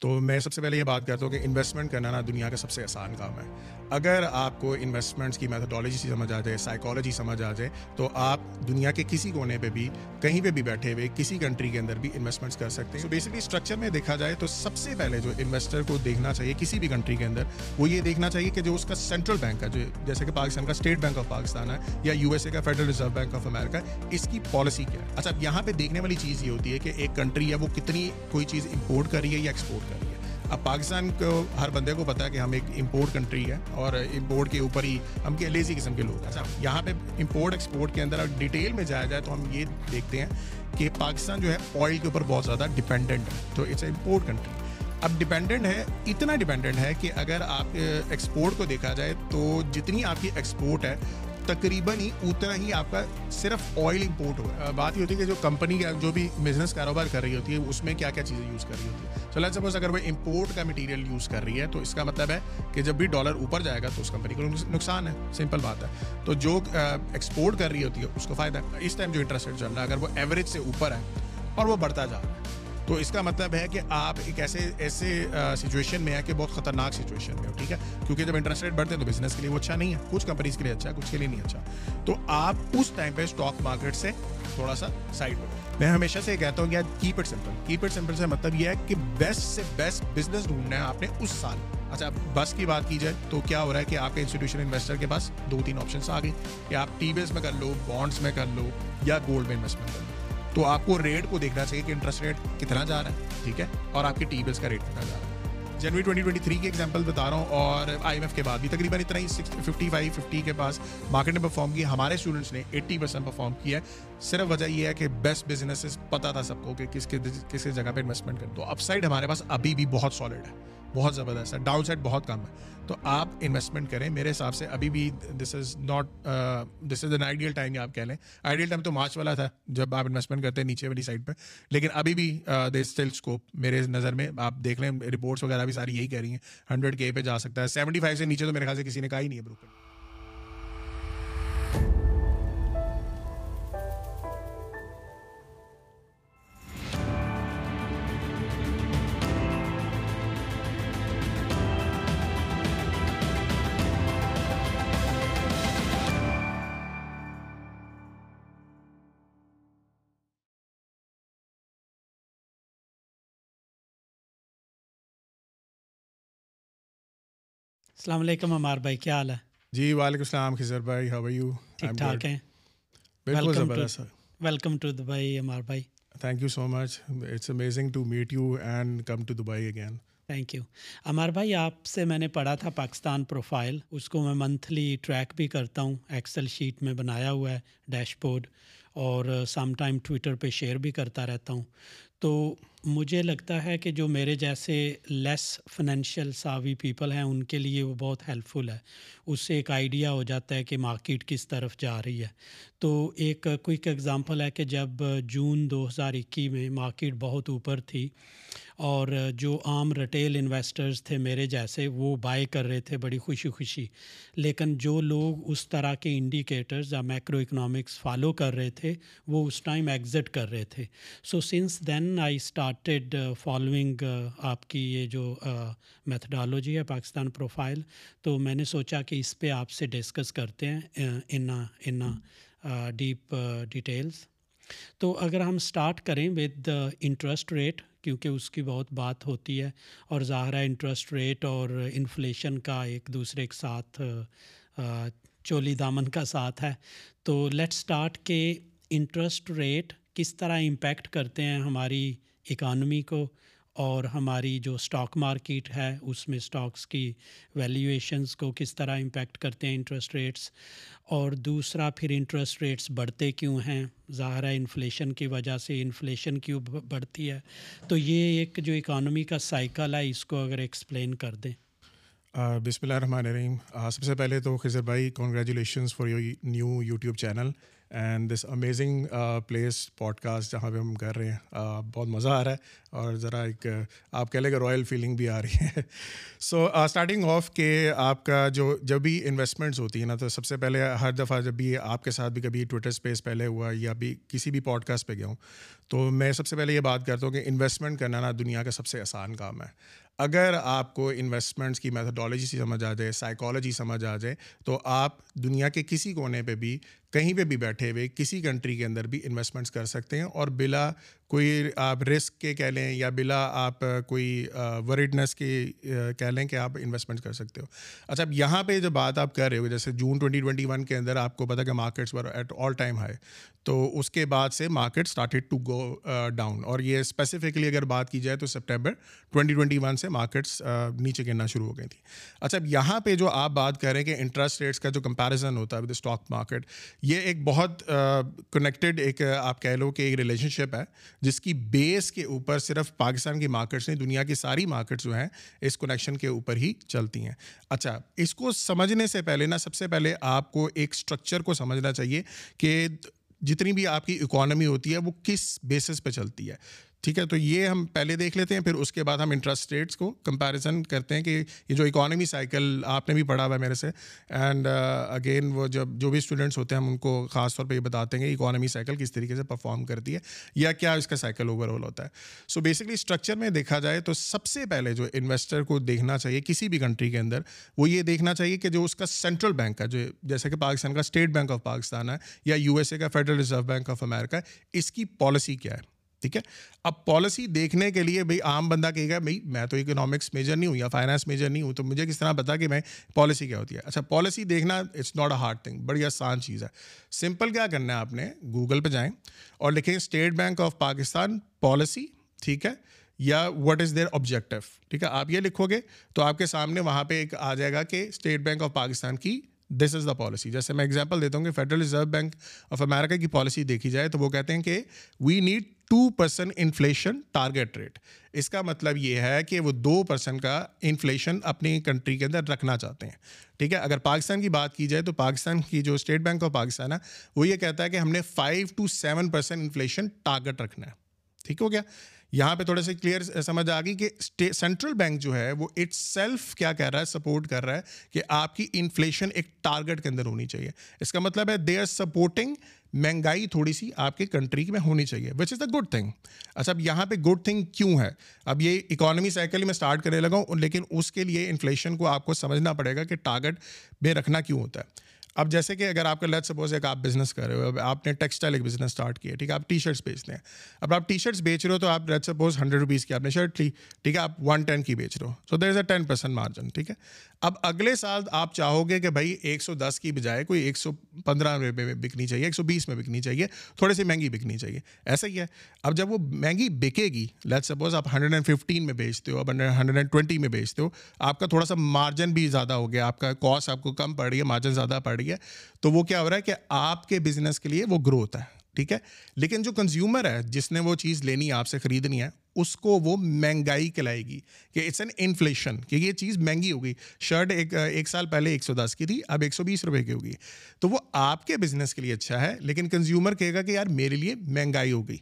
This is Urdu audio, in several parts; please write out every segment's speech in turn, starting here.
تو میں سب سے پہلے یہ بات کرتا ہوں کہ انویسٹمنٹ کرنا نا دنیا کا سب سے آسان کام ہے۔ اگر آپ کو انویسٹمنٹس کی میتھڈالوجی سمجھ آ جائے سائیکالوجی سمجھ آ جائے، تو آپ دنیا کے کسی کونے پہ بھی، کہیں پہ بھی بیٹھے ہوئے، کسی کنٹری کے اندر بھی انویسٹمنٹس کر سکتے ہیں۔ بیسکلی اسٹرکچر میں دیکھا جائے تو سب سے پہلے جو انویسٹر کو دیکھنا چاہیے کسی بھی کنٹری کے اندر، وہ یہ دیکھنا چاہیے کہ جو اس کا سینٹرل بینک ہے، جو جیسے کہ پاکستان کا اسٹیٹ بینک آف پاکستان ہے یا یو ایس اے کا federal reserve bank of America اس کی پالیسی کیا ہے؟ اچھا یہاں پہ دیکھنے والی چیز یہ ہوتی ہے کہ ایک کنٹری ہے، وہ کتنی کوئی چیز امپورٹ کر رہی ہے یا ایکسپورٹ کر اب پاکستان کو ہر بندے کو پتا ہے کہ ہم ایک امپورٹ کنٹری ہے اور امپورٹ کے اوپر ہی ہم کے لیزی قسم کے لوگ ہیں۔ یہاں پہ امپورٹ ایکسپورٹ کے اندر ڈیٹیل میں جایا جائے تو ہم یہ دیکھتے ہیں کہ پاکستان جو ہے آئل کے اوپر بہت زیادہ ڈپینڈنٹ ہے۔ تو اٹس اے امپورٹ کنٹری اب ڈپینڈنٹ ہے اتنا ڈپینڈنٹ ہے کہ اگر آپ ایکسپورٹ کو دیکھا جائے تو جتنی آپ کی ایکسپورٹ ہے تقریباً ہی اتنا ہی آپ کا صرف آئل امپورٹ ہو رہا ہے بات یہ ہوتی ہے کہ جو کمپنی کا جو بھی بزنس کاروبار کر رہی ہوتی ہے، اس میں کیا کیا چیزیں یوز کر رہی ہوتی ہے چلو سپوز اگر وہ امپورٹ کا مٹیریل یوز کر رہی ہے، تو اس کا مطلب ہے کہ جب بھی ڈالر اوپر جائے گا، تو اس کمپنی کو نقصان ہے۔ سمپل بات ہے۔ تو جو ایکسپورٹ کر رہی ہوتی ہے، اس کو فائدہ ہے اس ٹائم جو انٹرسٹ ریٹ چل رہا ہے، اگر وہ ایوریج سے اوپر ہے اور وہ بڑھتا جا رہا ہے تو اس کا مطلب ہے کہ آپ ایک ایسے ایسے سچویشن میں ہے کہ بہت خطرناک سچویشن میں ہو، ٹھیک ہے؟ کیونکہ جب انٹرسٹ ریٹ بڑھتے ہیں تو بزنس کے لیے وہ اچھا نہیں ہے۔ کچھ کمپنیز کے لیے اچھا ہے کچھ کے لیے نہیں اچھا۔ تو آپ اس ٹائم پہ اسٹاک مارکیٹ سے تھوڑا سا سائڈ ہو۔ میں ہمیشہ سے یہ کہتا ہوں کہ keep it simple keep it simple سے مطلب یہ ہے کہ بیسٹ سے بیسٹ بزنس ڈھونڈنا ہے آپ نے اس سال۔ اچھا بس کی بات کی جائے تو کیا ہو رہا ہے کہ آپ کے انسٹیٹیوشن انویسٹر کے پاس دو تین آپشنس آ گئی کہ آپ ٹی ویز میں کر لو بانڈس میں کر لو یا گولڈ میں انویسٹمنٹ کر لو۔ تو آپ کو ریٹ کو دیکھنا چاہیے کہ انٹرسٹ ریٹ کتنا جا رہا ہے، ٹھیک ہے؟ اور آپ کے ٹی بلس کا ریٹ کتنا جا رہا ہے۔ جنوری ٹوئنٹی ٹوئنٹی تھری کے ایگزامپل بتا رہا ہوں اور آئی ایم ایف کے بعد بھی تقریباً اتنا ہی ففٹی فائیو ففٹی کے پاس مارکیٹ نے پرفارم کیا ہمارے اسٹوڈنٹس نے ایٹی پرسینٹ پرفارم کیا ہے۔ صرف وجہ یہ ہے کہ بیسٹ بزنس پتا تھا سب کو کہ کس کس جگہ پہ انویسٹمنٹ کریں۔ تو اپ سائڈ ہمارے پاس ابھی بھی بہت سالڈ ہے۔ بہت زبردست ہے۔ ڈاؤن سائڈ بہت کم ہے۔ تو آپ انویسٹمنٹ کریں۔ میرے حساب سے ابھی بھی this is not this is an ideal time آپ کہہ لیں۔ آئیڈیل ٹائم تو مارچ والا تھا جب آپ انویسٹمنٹ کرتے ہیں نیچے والی سائڈ پہ لیکن ابھی بھی دے اسٹل اسکوپ میرے نظر میں آپ دیکھ لیں رپورٹس وغیرہ بھی ساری یہی کہہ رہی ہیں۔ ہنڈریڈ کے پہ جا سکتا ہے۔ سیونٹی فائیو سے نیچے تو میرے خیال سے کسی نے کہا ہی نہیں ہے بروکر السلام علیکم عمار بھائی کیا حال ہے؟ جی وعلیکم السلام خزر بھائی آر یو ٹھیک ٹھاک ہیں؟ بالکل زبردست۔ ویلکم ٹو دبئی عمار بھائی۔ Thank you so much it's amazing to meet you and come to Dubai again thank you Ammar بھائی آپ سے میں نے پڑھا تھا پاکستان پروفائل اس کو میں منتھلی ٹریک بھی کرتا ہوں ایکسل شیٹ میں بنایا ہوا ہے ڈیش بورڈ اور سم ٹائم ٹویٹر پہ شیئر بھی کرتا رہتا ہوں۔ تو مجھے لگتا ہے کہ جو میرے جیسے لیس فنینشیل ساوی پیپل ہیں، ان کے لیے وہ بہت ہیلپ فل ہے۔ اس سے ایک آئیڈیا ہو جاتا ہے کہ مارکیٹ کس طرف جا رہی ہے۔ تو ایک کوئک ایگزامپل ہے کہ جب جون دو ہزار اکی میں مارکیٹ بہت اوپر تھی اور جو عام ریٹیل انویسٹرز تھے میرے جیسے، وہ بائی کر رہے تھے بڑی خوشی خوشی۔ لیکن جو لوگ اس طرح کے انڈیکیٹرز یا میکرو اکنامکس فالو کر رہے تھے، وہ اس ٹائم ایگزٹ کر رہے تھے۔ So since then I started following آپ کی یہ جو میتھڈالوجی ہے پاکستان پروفائل تو میں نے سوچا کہ اس پہ آپ سے ڈسکس کرتے ہیں ان ان ڈیپ ڈیٹیلس تو اگر ہم اسٹارٹ کریں ود انٹرسٹ ریٹ کیونکہ اس کی بہت بات ہوتی ہے اور ظاہر ہے انٹرسٹ ریٹ اور انفلیشن کا ایک دوسرے کے ساتھ چولی دامن کا ساتھ ہے تو لیٹ اسٹارٹ کہ انٹرسٹ ریٹ کس طرح امپیکٹ کرتے ہیں ہماری اکانومی کو اور ہماری جو اسٹاک مارکیٹ ہے، اس میں اسٹاکس کی ویلیویشنس کو کس طرح امپیکٹ کرتے ہیں انٹرسٹ ریٹس اور دوسرا پھر انٹرسٹ ریٹس بڑھتے کیوں ہیں؟ ظاہر ہے انفلیشن کی وجہ سے انفلیشن کیوں بڑھتی ہے۔ تو یہ ایک جو اکانومی کا سائیکل ہے، اس کو اگر ایکسپلین کر دیں۔ بسم اللہ الرحمن الرحیم۔ سب سے پہلے تو خضر بھائی congratulations for your new YouTube channel and this amazing place podcast جہاں پہ ہم کر رہے ہیں بہت مزہ آ رہا ہے اور ذرا ایک آپ کہہ لیں کہ رائل فیلنگ بھی آ رہی ہے۔ سو اسٹارٹنگ آف کہ آپ کا جو، جب بھی انویسٹمنٹس ہوتی ہیں نا، تو سب سے پہلے ہر دفعہ جب بھی آپ کے ساتھ بھی کبھی ٹویٹر اسپیس پہلے ہوا یا بھی کسی بھی پوڈ کاسٹ پہ گیا ہوں، تو میں سب سے پہلے یہ بات کرتا ہوں کہ انویسٹمنٹ کرنا نا دنیا کا سب سے آسان کام ہے۔ اگر آپ کو انویسٹمنٹس کی میتھڈالوجی سمجھ آ جائے سائیکالوجی سمجھ آ جائے، تو آپ دنیا کے کسی کونے پہ بھی کہیں پہ بھی بیٹھے ہوئے کسی کنٹری کے اندر بھی انویسٹمنٹس کر سکتے ہیں اور بلا کوئی آپ رسک کے کہہ لیں یا بلا آپ کوئی ورڈنس کے کہہ لیں کہ آپ انویسٹمنٹ کر سکتے ہو۔ اچھا اب یہاں پہ جو بات آپ کر رہے ہو، جیسے جون ٹوئنٹی ٹوئنٹی ون کے اندر آپ کو پتا کہ markets were at all time high تو اس کے بعد سے market started to go down اور یہ اسپیسیفکلی اگر بات کی جائے تو سپٹمبر ٹوئنٹی ٹوئنٹی ون سے مارکیٹس نیچے گرنا شروع ہو گئی تھی۔ اچھا اب یہاں پہ جو آپ بات کر رہے ہیں کہ انٹرسٹ ریٹس کا جو کمپیریزن ہوتا ہے ود اسٹاک مارکیٹ یہ ایک بہت کنیکٹڈ ایک آپ کہہ لو کہ ایک ریلیشن شپ ہے، جس کی بیس کے اوپر صرف پاکستان کی مارکیٹس نہیں، دنیا کی ساری مارکیٹس جو ہیں، اس کنیکشن کے اوپر ہی چلتی ہیں۔ اچھا اس کو سمجھنے سے پہلے نا، سب سے پہلے آپ کو ایک اسٹرکچر کو سمجھنا چاہیے کہ جتنی بھی آپ کی اکانومی ہوتی ہے، وہ کس بیسس پہ چلتی ہے۔ ٹھیک ہے، تو یہ ہم پہلے دیکھ لیتے ہیں، پھر اس کے بعد ہم انٹرسٹ ریٹس کو کمپیریزن کرتے ہیں کہ یہ جو اکانومی سائیکل آپ نے بھی پڑھا ہوا ہے میرے سے اینڈ اگین uh, وہ جب جو بھی اسٹوڈنٹس ہوتے ہیں ہم ان کو خاص طور پہ یہ بتاتے ہیں کہ اکانومی سائیکل کس طریقے سے پرفارم کرتی ہے یا کیا اس کا سائیکل اوور آل ہوتا ہے۔ سو بیسکلی اسٹرکچر میں دیکھا جائے تو سب سے پہلے جو انویسٹر کو دیکھنا چاہیے کسی بھی کنٹری کے اندر، وہ یہ دیکھنا چاہیے کہ جو اس کا سینٹرل بینک ہے جو جیسے کہ پاکستان کا اسٹیٹ بینک آف پاکستان ہے یا یو ایس اے کا federal reserve bank of America اس کی پالیسی کیا ہے۔ ٹھیک ہے؟ اب پالیسی دیکھنے کے لیے بھائی عام بندہ کہے گا بھائی میں تو اکنامکس میجر نہیں ہوں یا فائنانس میجر نہیں ہوں، تو مجھے کس طرح بتا کہ میں پالیسی کیا ہوتی ہے؟ اچھا پالیسی دیکھنا it's not a hard thing بڑی آسان چیز ہے۔ سمپل کیا کرنا ہے آپ نے؟ گوگل پہ جائیں اور لکھیں state bank of Pakistan policy ٹھیک ہے؟ یا وٹ از دیئر آبجیکٹو ٹھیک ہے؟ آپ یہ لکھو گے تو آپ کے سامنے وہاں پہ ایک آ جائے گا کہ اسٹیٹ بینک آف پاکستان کی دس از دا پالیسی جیسے میں ایگزامپل دیتا ہوں کہ federal reserve bank of America کی پالیسی دیکھی جائے تو وہ کہتے ہیں کہ we need two percent inflation target rate اس کا مطلب یہ ہے کہ وہ دو پرسینٹ کا انفلیشن اپنی کنٹری کے اندر رکھنا چاہتے ہیں. ٹھیک ہے؟ اگر پاکستان کی بات کی جائے تو پاکستان کی جو اسٹیٹ بینک آف پاکستان ہے وہ یہ کہتا ہے کہ ہم نے five to seven percent inflation target رکھنا ہے. ٹھیک ہو گیا؟ یہاں پہ تھوڑے سے کلیئر سمجھ آ گئی کہ سینٹرل بینک جو ہے وہ اٹ سیلف کیا کہہ رہا ہے سپورٹ کر رہا ہے کہ آپ کی انفلیشن ایک ٹارگیٹ کے اندر ہونی چاہیے۔ اس کا مطلب ہے دے آر سپورٹنگ مہنگائی تھوڑی سی آپ کے کنٹری میں ہونی چاہیے وچ از دا گڈ تھنگ اچھا اب یہاں پہ گڈ تھنگ کیوں ہے؟ اب یہ اکانومی سائیکل میں اسٹارٹ کرنے لگا ہوں، لیکن اس کے لیے انفلیشن کو آپ کو سمجھنا پڑے گا کہ ٹارگیٹ میں رکھنا کیوں ہوتا ہے۔ اب جیسے کہ اگر آپ کا لیٹ سپوز ہے کہ آپ بزنس کر رہے ہو، اب آپ نے ٹیکسٹائل ایک بزنس اسٹارٹ کیا ٹھیک ہے؟ آپ ٹی شرٹس بیچتے ہیں۔ اب آپ ٹی شرٹس بیچ رہے ہو تو آپ لیٹ سپوز ہنڈریڈ روپیز کی آپ نے شرٹ لی، ٹھیک ہے؟ آپ ون ٹین کی بیچ رہے ہو۔ So there is a ten percent margin ٹھیک ہے؟ اب اگلے سال آپ چاہو گے کہ بھائی ایک سو دس کی بجائے کوئی ایک سو پندرہ روپے میں بکنی چاہیے، ایک سو بیس میں بکنی چاہیے، تھوڑی سی مہنگی بکنی چاہیے۔ ایسا ہی ہے۔ اب جب وہ مہنگی بکے گی لیٹ سپوز آپ ہنڈریڈ اینڈ ففٹین میں بیچتے ہو، اب ہنڈریڈ اینڈ ٹوئنٹی میں بیچتے ہو، آپ کا تھوڑا سا مارجن بھی زیادہ ہو گیا، آپ کا کاسٹ آپ کو کم پڑ رہی ہے مارجن زیادہ پڑ رہی ہے، تو وہ کیا ہو رہا ہے کہ آپ کے بزنس کے لیے وہ گروتھ ہے، ٹھیک ہے؟ لیکن جو کنزیومر ہے، جس نے وہ چیز لینی ہے آپ سے خریدنی ہے، اس کو وہ مہنگائی کہلائے گی کہ اٹس این انفلیشن کہ یہ چیز مہنگی ہوگی۔ شرٹ ایک ایک سال پہلے ایک سو دس کی تھی، اب ایک سو بیس روپے کی ہوگی۔ تو وہ آپ کے بزنس کے لیے اچھا ہے، لیکن کنزیومر کہے گا کہ یار میرے لیے مہنگائی ہو گئی۔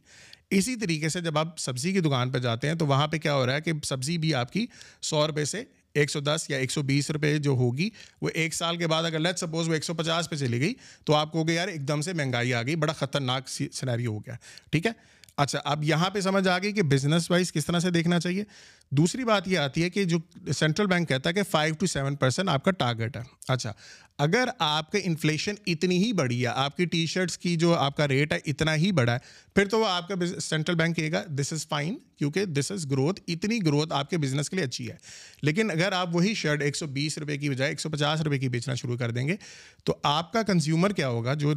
اسی طریقے سے جب آپ سبزی کی دکان پہ جاتے ہیں، تو وہاں پہ کیا ہو رہا ہے کہ سبزی بھی آپ کی سو روپے سے ایک سو دس یا ایک سو بیس روپے جو ہوگی، وہ ایک سال کے بعد اگر لیٹ سپوز وہ ایک سو پچاس پہ چلی گئی، تو آپ کو یار ایک دم سے مہنگائی آ گئی، بڑا خطرناک سیناری ہو گیا۔ ٹھیک ہے؟ اچھا اب یہاں پہ سمجھ آ گئی کہ بزنس وائز کس طرح سے دیکھنا چاہیے۔ دوسری بات یہ آتی ہے کہ جو سینٹرل بینک کہتا ہے کہ فائیو ٹو سیون پرسینٹ آپ کا ٹارگیٹ ہے۔ اچھا اگر آپ کا انفلیشن اتنی ہی بڑی ہے، آپ کی ٹی شرٹس کی جو آپ کا ریٹ ہے اتنا ہی بڑا ہے، پھر تو وہ آپ کا سینٹرل بینک کہے گا دس از فائن کیونکہ دس از گروتھ اتنی گروتھ آپ کے بزنس کے لیے اچھی ہے۔ لیکن اگر آپ وہی شرٹ ایک سو بیس روپے کی بجائے ایک سو پچاس روپے کی بیچنا شروع کر دیں گے، تو آپ کا کنزیومر کیا ہوگا؟ جو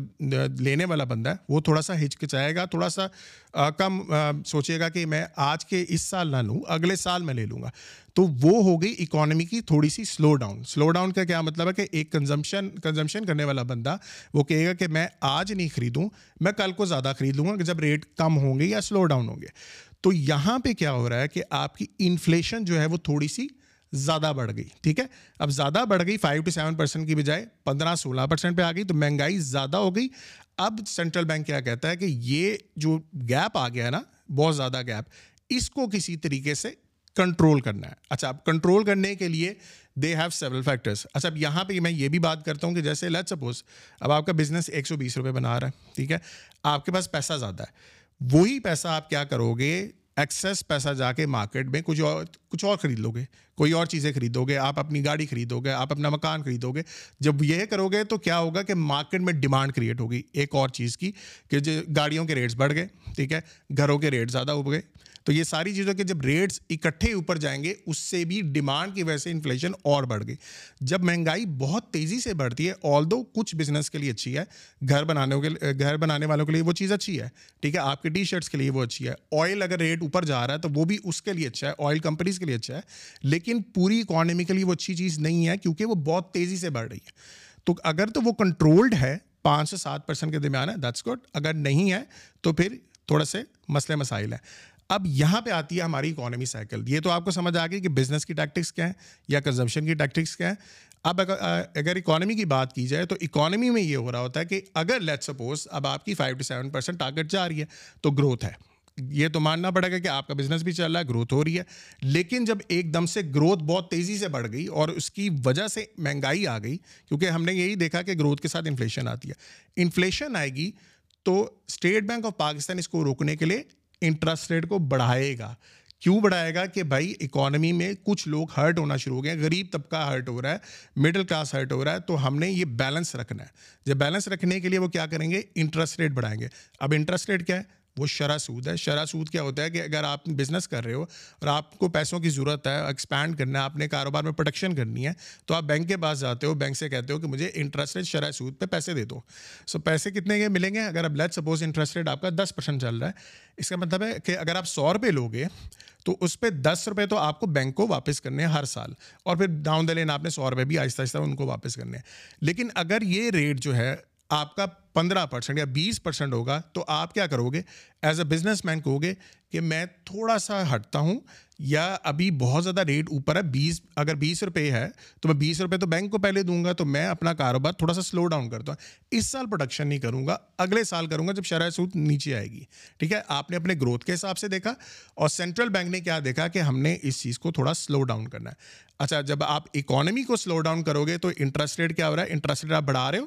لینے والا بندہ ہے، وہ تھوڑا سا ہچکچائے گا، تھوڑا سا کم سوچے گا کہ میں آج کے اس سال نہ لوں، اگلے سال میں لے لوں گا۔ تو وہ ہو گئی اکانومی کی تھوڑی سی سلو ڈاؤن سلو ڈاؤن کا کیا مطلب ہے کہ ایک کنزمپشن کنزمپشن کرنے والا بندہ وہ کہے گا کہ میں آج نہیں خریدوں، میں کل کو زیادہ خرید لوں گا کہ جب ریٹ کم ہوں گے یا سلو ڈاؤن ہوں گے۔ تو یہاں پہ کیا ہو رہا ہے کہ آپ کی انفلیشن جو ہے وہ تھوڑی سی زیادہ بڑھ گئی، ٹھیک ہے؟ اب زیادہ بڑھ گئی فائیو ٹو سیون پرسینٹ کی بجائے پندرہ سولہ پرسینٹ پہ آ گئی تو مہنگائی زیادہ ہو گئی۔ اب سینٹرل بینک کیا کہتا ہے کہ یہ جو گیپ آ گیا ہے نا، بہت زیادہ گیپ اس کو کسی طریقے سے کنٹرول کرنا ہے۔ اچھا اب کنٹرول کرنے کے لیے دے ہیو سیورل فیکٹرس اچھا اب یہاں پہ میں یہ بھی بات کرتا ہوں کہ جیسے لیٹ سپوز اب آپ کا بزنس ایک سو بیس روپئے بنا رہا ہے، ٹھیک ہے؟ آپ کے پاس پیسہ زیادہ ہے۔ وہی پیسہ آپ کیا کرو گے؟ ایکسیس پیسہ جا کے مارکیٹ میں کچھ اور کچھ اور خرید لو گے۔ کوئی اور چیزیں خریدو گے آپ اپنی گاڑی خریدو گے آپ اپنا مکان خریدو گے جب یہ کرو گے تو کیا ہوگا کہ مارکیٹ میں ڈیمانڈ کریٹ ہوگی۔ ایک اور چیز کی کہ جو گاڑیوں کے ریٹس بڑھ گئے، ٹھیک ہے، گھروں کے ریٹ زیادہ ہو گئے۔ تو یہ ساری چیزوں کے جب ریٹس اکٹھے اوپر جائیں گے، اس سے بھی ڈیمانڈ کی وجہ سے انفلیشن اور بڑھ گئی۔ جب مہنگائی بہت تیزی سے بڑھتی ہے آل دو کچھ بزنس کے لیے اچھی ہے، گھر بنانے کے گھر بنانے والوں کے لیے وہ چیز اچھی ہے، ٹھیک ہے، آپ کے ٹی شرٹس کے لیے وہ اچھی ہے۔ آئل اگر ریٹ اوپر جا رہا ہے تو وہ بھی اس کے لیے اچھا ہے آئل کمپنیز کے لیے اچھا ہے۔ لیکن پوری اکانومی کے لیے وہ اچھی چیز نہیں ہے کیونکہ وہ بہت تیزی سے بڑھ رہی ہے۔ تو اگر تو وہ کنٹرولڈ ہے پانچ سے سات پرسینٹ کے درمیان ہے دیٹس گڈ اگر نہیں ہے تو پھر تھوڑا سے مسئلے مسائل ہیں۔ اب یہاں پہ آتی ہے ہماری اکانومی سائیکل یہ تو آپ کو سمجھ آ گئی کہ بزنس کی ٹیکٹکس کیا ہیں یا کنزمپشن کی ٹیکٹکس کیا ہیں۔ اب اگر اکانومی کی بات کی جائے تو اکانومی میں یہ ہو رہا ہوتا ہے کہ اگر لیٹ سپوز اب آپ کی five to seven percent target جا رہی ہے تو گروتھ ہے۔ یہ تو ماننا پڑے گا کہ آپ کا بزنس بھی چل رہا ہے گروتھ ہو رہی ہے۔ لیکن جب ایک دم سے گروتھ بہت تیزی سے بڑھ گئی اور اس کی وجہ سے مہنگائی آ گئی، کیونکہ ہم نے یہی دیکھا کہ گروتھ کے ساتھ انفلیشن آتی ہے۔ انفلیشن آئے گی تو اسٹیٹ بینک آف پاکستان اس کو روکنے کے لیے انٹرسٹ ریٹ کو بڑھائے گا۔ کیوں بڑھائے گا کہ بھائی اکانومی میں کچھ لوگ ہرٹ ہونا شروع ہو گئے غریب طبقہ ہرٹ ہو رہا ہے مڈل کلاس ہرٹ ہو رہا ہے۔ تو ہم نے یہ بیلنس رکھنا ہے۔ جب بیلنس رکھنے کے لیے وہ کیا کریں گے؟ انٹرسٹ ریٹ بڑھائیں گے۔ اب انٹرسٹ ریٹ کیا ہے؟ وہ شرح سود ہے۔ شرح سود کیا ہوتا ہے کہ اگر آپ بزنس کر رہے ہو اور آپ کو پیسوں کی ضرورت ہے ایکسپینڈ کرنا ہے اپنے کاروبار میں پروڈکشن کرنی ہے، تو آپ بینک کے پاس جاتے ہو بینک سے کہتے ہو کہ مجھے انٹرسٹ ریٹ شرح سود پہ پیسے دے دو۔ سو پیسے کتنے کے ملیں گے؟ اگر اب لیٹ سپوز انٹرسٹ ریٹ آپ کا دس پرسینٹ چل رہا ہے، اس کا مطلب ہے کہ اگر آپ سو روپئے لوگے تو اس پہ دس روپئے تو آپ کو بینک کو واپس کرنے ہیں ہر سال۔ اور پھر ڈاؤن دا لین آپ نے سو روپئے بھی آہستہ آہستہ ان کو واپس کرنے ہیں۔ لیکن اگر یہ ریٹ جو ہے آپ کا پندرہ پرسینٹ یا بیس پرسینٹ ہوگا، تو آپ کیا کرو گے؟ ایز اے بزنس مین کہو گے کہ میں تھوڑا سا ہٹتا ہوں، یا ابھی بہت زیادہ ریٹ اوپر ہے، بیس، اگر بیس روپے ہے، تو میں بیس روپے تو بینک کو پہلے دوں گا، تو میں اپنا کاروبار تھوڑا سا سلو ڈاؤن کرتا ہوں۔ اس سال پروڈکشن نہیں کروں گا، اگلے سال کروں گا جب شرح سود نیچے آئے گی۔ ٹھیک ہے؟ آپ نے اپنے گروتھ کے حساب سے دیکھا، اور سینٹرل بینک نے کیا دیکھا کہ ہم نے اس چیز کو تھوڑا سلو ڈاؤن کرنا ہے۔ اچھا جب آپ اکانومی کو سلو ڈاؤن کرو گے تو انٹرسٹ ریٹ کیا ہو رہا ہے؟ انٹرسٹ ریٹ آپ بڑھا رہے ہو۔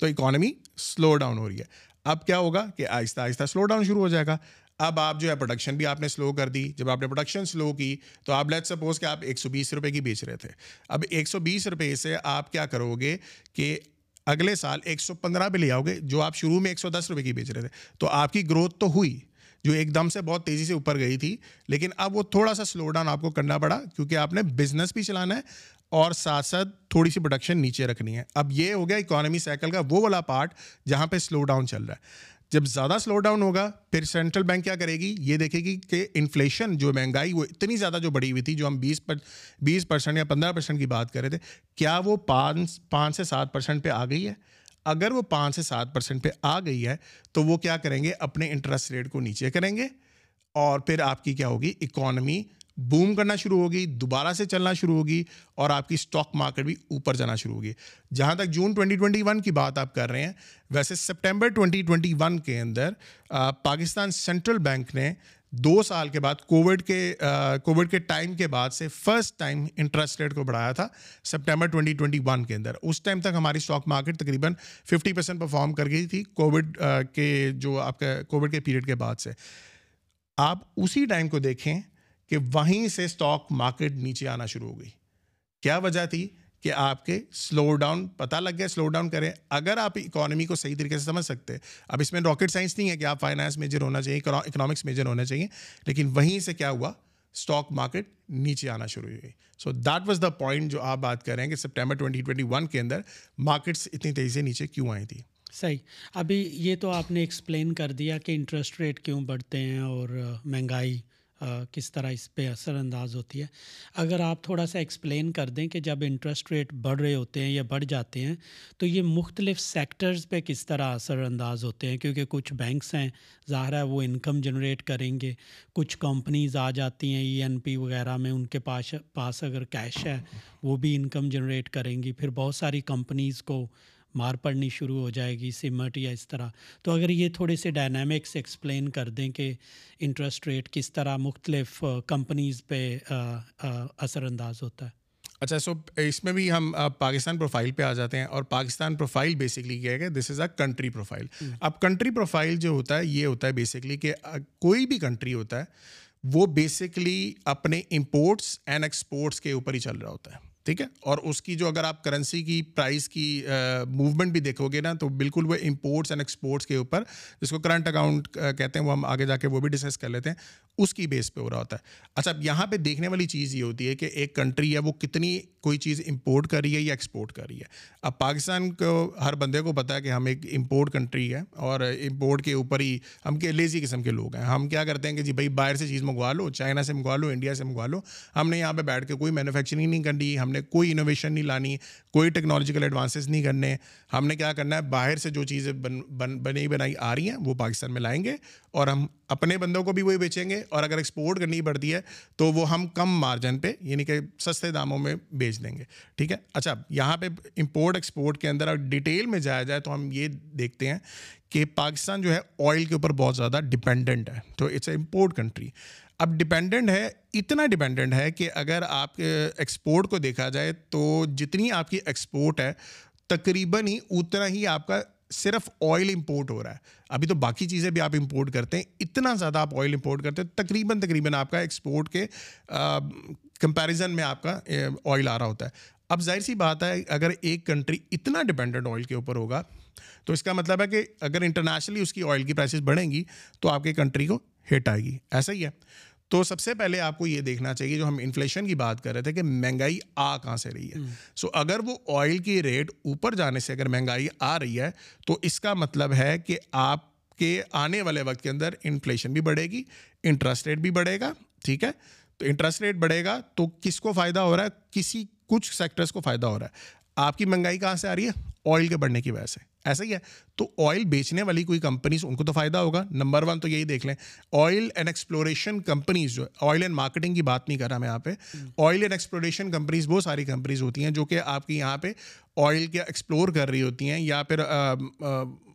تو اکانومی سلو ڈاؤن ہو رہی ہے۔ اب کیا ہوگا کہ آہستہ آہستہ سلو ڈاؤن شروع ہو جائے گا۔ اب آپ جو ہے پروڈکشن بھی آپ نے سلو کر دی۔ جب آپ نے پروڈکشن سلو کی تو آپ لیٹ سپوز کہ آپ ایک سو بیس روپئے کی بیچ رہے تھے۔ اب ایک سو بیس روپئے سے آپ کیا کرو گے کہ اگلے سال ایک سو پندرہ پہ لے آؤ گے، جو آپ شروع میں ایک سو دس روپئے کی بیچ رہے تھے۔ تو آپ کی گروتھ تو ہوئی، جو ایک دم سے بہت تیزی سے اوپر گئی تھی، لیکن اب وہ تھوڑا سا سلو ڈاؤن آپ کو کرنا پڑا کیونکہ آپ نے بزنس بھی چلانا ہے۔ اور ساتھ ساتھ تھوڑی سی پروڈکشن نیچے رکھنی ہے۔ اب یہ ہو گیا اکانومی سائیکل کا وہ والا پارٹ جہاں پہ سلو ڈاؤن چل رہا ہے۔ جب زیادہ سلو ڈاؤن ہوگا، پھر سینٹرل بینک کیا کرے گی؟ یہ دیکھے گی کہ انفلیشن جو مہنگائی وہ اتنی زیادہ جو بڑھی ہوئی تھی، جو ہم بیس پر بیس پرسینٹ یا پندرہ پرسینٹ کی بات کر رہے تھے، کیا وہ پانچ پانچ سے سات پرسینٹ پہ آ گئی ہے؟ اگر وہ پانچ سے سات پرسینٹ پہ آ گئی ہے، تو وہ کیا کریں گے؟ اپنے انٹرسٹ ریٹ کو نیچے کریں گے۔ اور پھر آپ کی کیا ہوگی؟ اکانومی بوم کرنا شروع ہوگی، دوبارہ سے چلنا شروع ہوگی اور آپ کی اسٹاک مارکیٹ بھی اوپر جانا شروع ہوگی۔ جہاں تک جون ٹوئنٹی ٹوئنٹی ون کی بات آپ کر رہے ہیں، ویسے سپٹمبر ٹوئنٹی ٹوئنٹی ون کے اندر پاکستان سینٹرل بینک نے دو سال کے بعد کووڈ کے کووڈ کے ٹائم کے بعد سے فرسٹ ٹائم انٹرسٹ ریٹ کو بڑھایا تھا سپٹمبر ٹوئنٹی ٹوئنٹی ون کے اندر۔ اس ٹائم تک ہماری اسٹاک مارکیٹ تقریباً ففٹی پرسینٹ پرفارم کر گئی تھی کووڈ کے جو آپ کا کووڈ کے پیریڈ کے بعد سے۔ آپ اسی ٹائم کو دیکھیں کہ وہیں سے اسٹاک مارکیٹ نیچے آنا شروع ہو گئی۔ کیا وجہ تھی کہ آپ کے سلو ڈاؤن پتہ لگ گیا سلو ڈاؤن کریں۔ اگر آپ اکانومی کو صحیح طریقے سے سمجھ سکتے، اب اس میں راکٹ سائنس نہیں ہے کہ آپ فائنانس میجر ہونا چاہیے اکنامکس میجر ہونا چاہیے، لیکن وہیں سے کیا ہوا؟ اسٹاک مارکیٹ نیچے آنا شروع ہو گئی۔ So that was the point جو آپ بات کر رہے ہیں کہ سپٹمبر ٹوئنٹی ٹوئنٹی ون کے اندر مارکیٹس اتنی تیزی سے نیچے کیوں آئی تھی؟ صحیح۔ ابھی یہ تو آپ نے ایکسپلین کر دیا کہ انٹرسٹ ریٹ کیوں بڑھتے ہیں اور مہنگائی کس طرح اس پہ اثر انداز ہوتی ہے۔ اگر آپ تھوڑا سا ایکسپلین کر دیں کہ جب انٹرسٹ ریٹ بڑھ رہے ہوتے ہیں یا بڑھ جاتے ہیں، تو یہ مختلف سیکٹرز پہ کس طرح اثر انداز ہوتے ہیں؟ کیونکہ کچھ بینکس ہیں، ظاہر ہے وہ انکم جنریٹ کریں گے۔ کچھ کمپنیز آ جاتی ہیں ای این پی وغیرہ میں ان کے پاس پاس اگر کیش ہے، وہ بھی انکم جنریٹ کریں گی۔ پھر بہت ساری کمپنیز کو مار پڑنی شروع ہو جائے گی سمٹ یا اس طرح۔ تو اگر یہ تھوڑے سے ڈائنامکس ایکسپلین کر دیں کہ انٹرسٹ ریٹ کس طرح مختلف کمپنیز پہ اثر انداز ہوتا ہے۔ اچھا سو اس میں بھی ہم پاکستان پروفائل پہ آ جاتے ہیں اور پاکستان پروفائل بیسکلی کیا ہے کہ this is a country profile اب کنٹری پروفائل جو ہوتا ہے یہ ہوتا ہے بیسکلی کہ کوئی بھی کنٹری ہوتا ہے وہ بیسکلی اپنے امپورٹس اینڈ ایکسپورٹس کے اوپر ہی چل رہا ہوتا ہے۔ ٹھیک ہے؟ اور اس کی جو اگر آپ کرنسی کی پرائز کی موومنٹ بھی دیکھو گے نا، تو بالکل وہ امپورٹس اینڈ ایکسپورٹس کے اوپر، جس کو کرنٹ اکاؤنٹ کہتے ہیں، وہ ہم آگے جا کے وہ بھی ڈسکس کر لیتے ہیں۔ اس کی بیس پہ ہو رہا ہوتا ہے۔ اچھا اب یہاں پہ دیکھنے والی چیز یہ ہوتی ہے کہ ایک کنٹری ہے، وہ کتنی کوئی چیز امپورٹ کر رہی ہے یا ایکسپورٹ کر رہی ہے۔ اب پاکستان کو، ہر بندے کو پتا ہے کہ ہم ایک امپورٹ کنٹری ہے اور امپورٹ کے اوپر ہی ہم کے لیزی قسم کے لوگ ہیں۔ ہم کیا کرتے ہیں کہ جی بھائی باہر سے چیز منگوا لو، چائنا سے منگوا لو، انڈیا سے منگوا لو۔ ہم نے یہاں پہ بیٹھ کے کوئی مینوفیکچرنگ نہیں کرنی، ہم نے کوئی انوویشن نہیں لانی، کوئی ٹیکنالوجیکل ایڈوانسز نہیں کرنے۔ ہم نے کیا کرنا ہے، باہر سے جو چیزیں بن بن، بنی، بنائی آ رہی ہیں، وہ پاکستان میں لائیں گے اور ہم اپنے بندوں کو بھی وہی بیچیں گے اور اگر ایکسپورٹ کرنی پڑتی ہے تو وہ ہم کم مارجن پہ یعنی کہ سستے داموں میں بیچ دیں گے۔ ٹھیک ہے؟ اچھا یہاں پہ امپورٹ ایکسپورٹ کے اندر اگر ڈیٹیل میں جایا جائے تو ہم یہ دیکھتے ہیں کہ پاکستان جو ہے آئل کے اوپر بہت زیادہ ڈپینڈنٹ ہے۔ تو اٹس اے امپورٹ کنٹری اب ڈپینڈنٹ ہے، اتنا ڈپینڈنٹ ہے کہ اگر آپ ایکسپورٹ کو دیکھا جائے تو جتنی آپ کی ایکسپورٹ ہے، تقریباً ہی اتنا ہی آپ کا صرف آئل امپورٹ ہو رہا ہے۔ ابھی تو باقی چیزیں بھی آپ امپورٹ کرتے ہیں، اتنا زیادہ آپ آئل امپورٹ کرتے ہیں، تقریباً تقریباً آپ کا ایکسپورٹ کے کمپیریزن میں آپ کا آئل آ رہا ہوتا ہے۔ اب ظاہر سی بات ہے، اگر ایک کنٹری اتنا ڈپینڈنٹ آئل کے اوپر ہوگا، تو اس کا مطلب ہے کہ اگر انٹرنیشنلی اس کی آئل کی پرائسز بڑھیں گی، تو آپ کی کنٹری کو ہٹ آئے گی۔ ایسا ہی ہے۔ تو سب سے پہلے آپ کو یہ دیکھنا چاہیے جو ہم انفلیشن کی بات کر رہے تھے کہ مہنگائی آ کہاں سے رہی ہے۔ سو اگر وہ آئل کی ریٹ اوپر جانے سے اگر مہنگائی آ رہی ہے تو اس کا مطلب ہے کہ آپ کے آنے والے وقت کے اندر انفلیشن بھی بڑھے گی انٹرسٹ ریٹ بھی بڑھے گا ٹھیک ہے؟ تو انٹرسٹ ریٹ بڑھے گا تو کس کو فائدہ ہو رہا ہے؟ کسی کچھ سیکٹرس کو فائدہ ہو رہا ہے۔ آپ کی مہنگائی کہاں سے آ رہی ہے؟ آئل کے بڑھنے کی وجہ سے۔ ایسا ہی ہے۔ تو آئل بیچنے والی کوئی کمپنیز ان کو تو فائدہ ہوگا۔ نمبر ون تو یہی دیکھ لیں۔ آئل اینڈ ایکسپلوریشن کمپنیز جو آئل اینڈ مارکیٹنگ کی بات نہیں کر رہا میں یہاں پہ۔ آئل اینڈ ایکسپلوریشن کمپنیز وہ ساری کمپنیز ہوتی ہیں جو کہ آپ کی یہاں پہ آئل کے ایکسپلور کر رہی ہوتی ہیں، یا پھر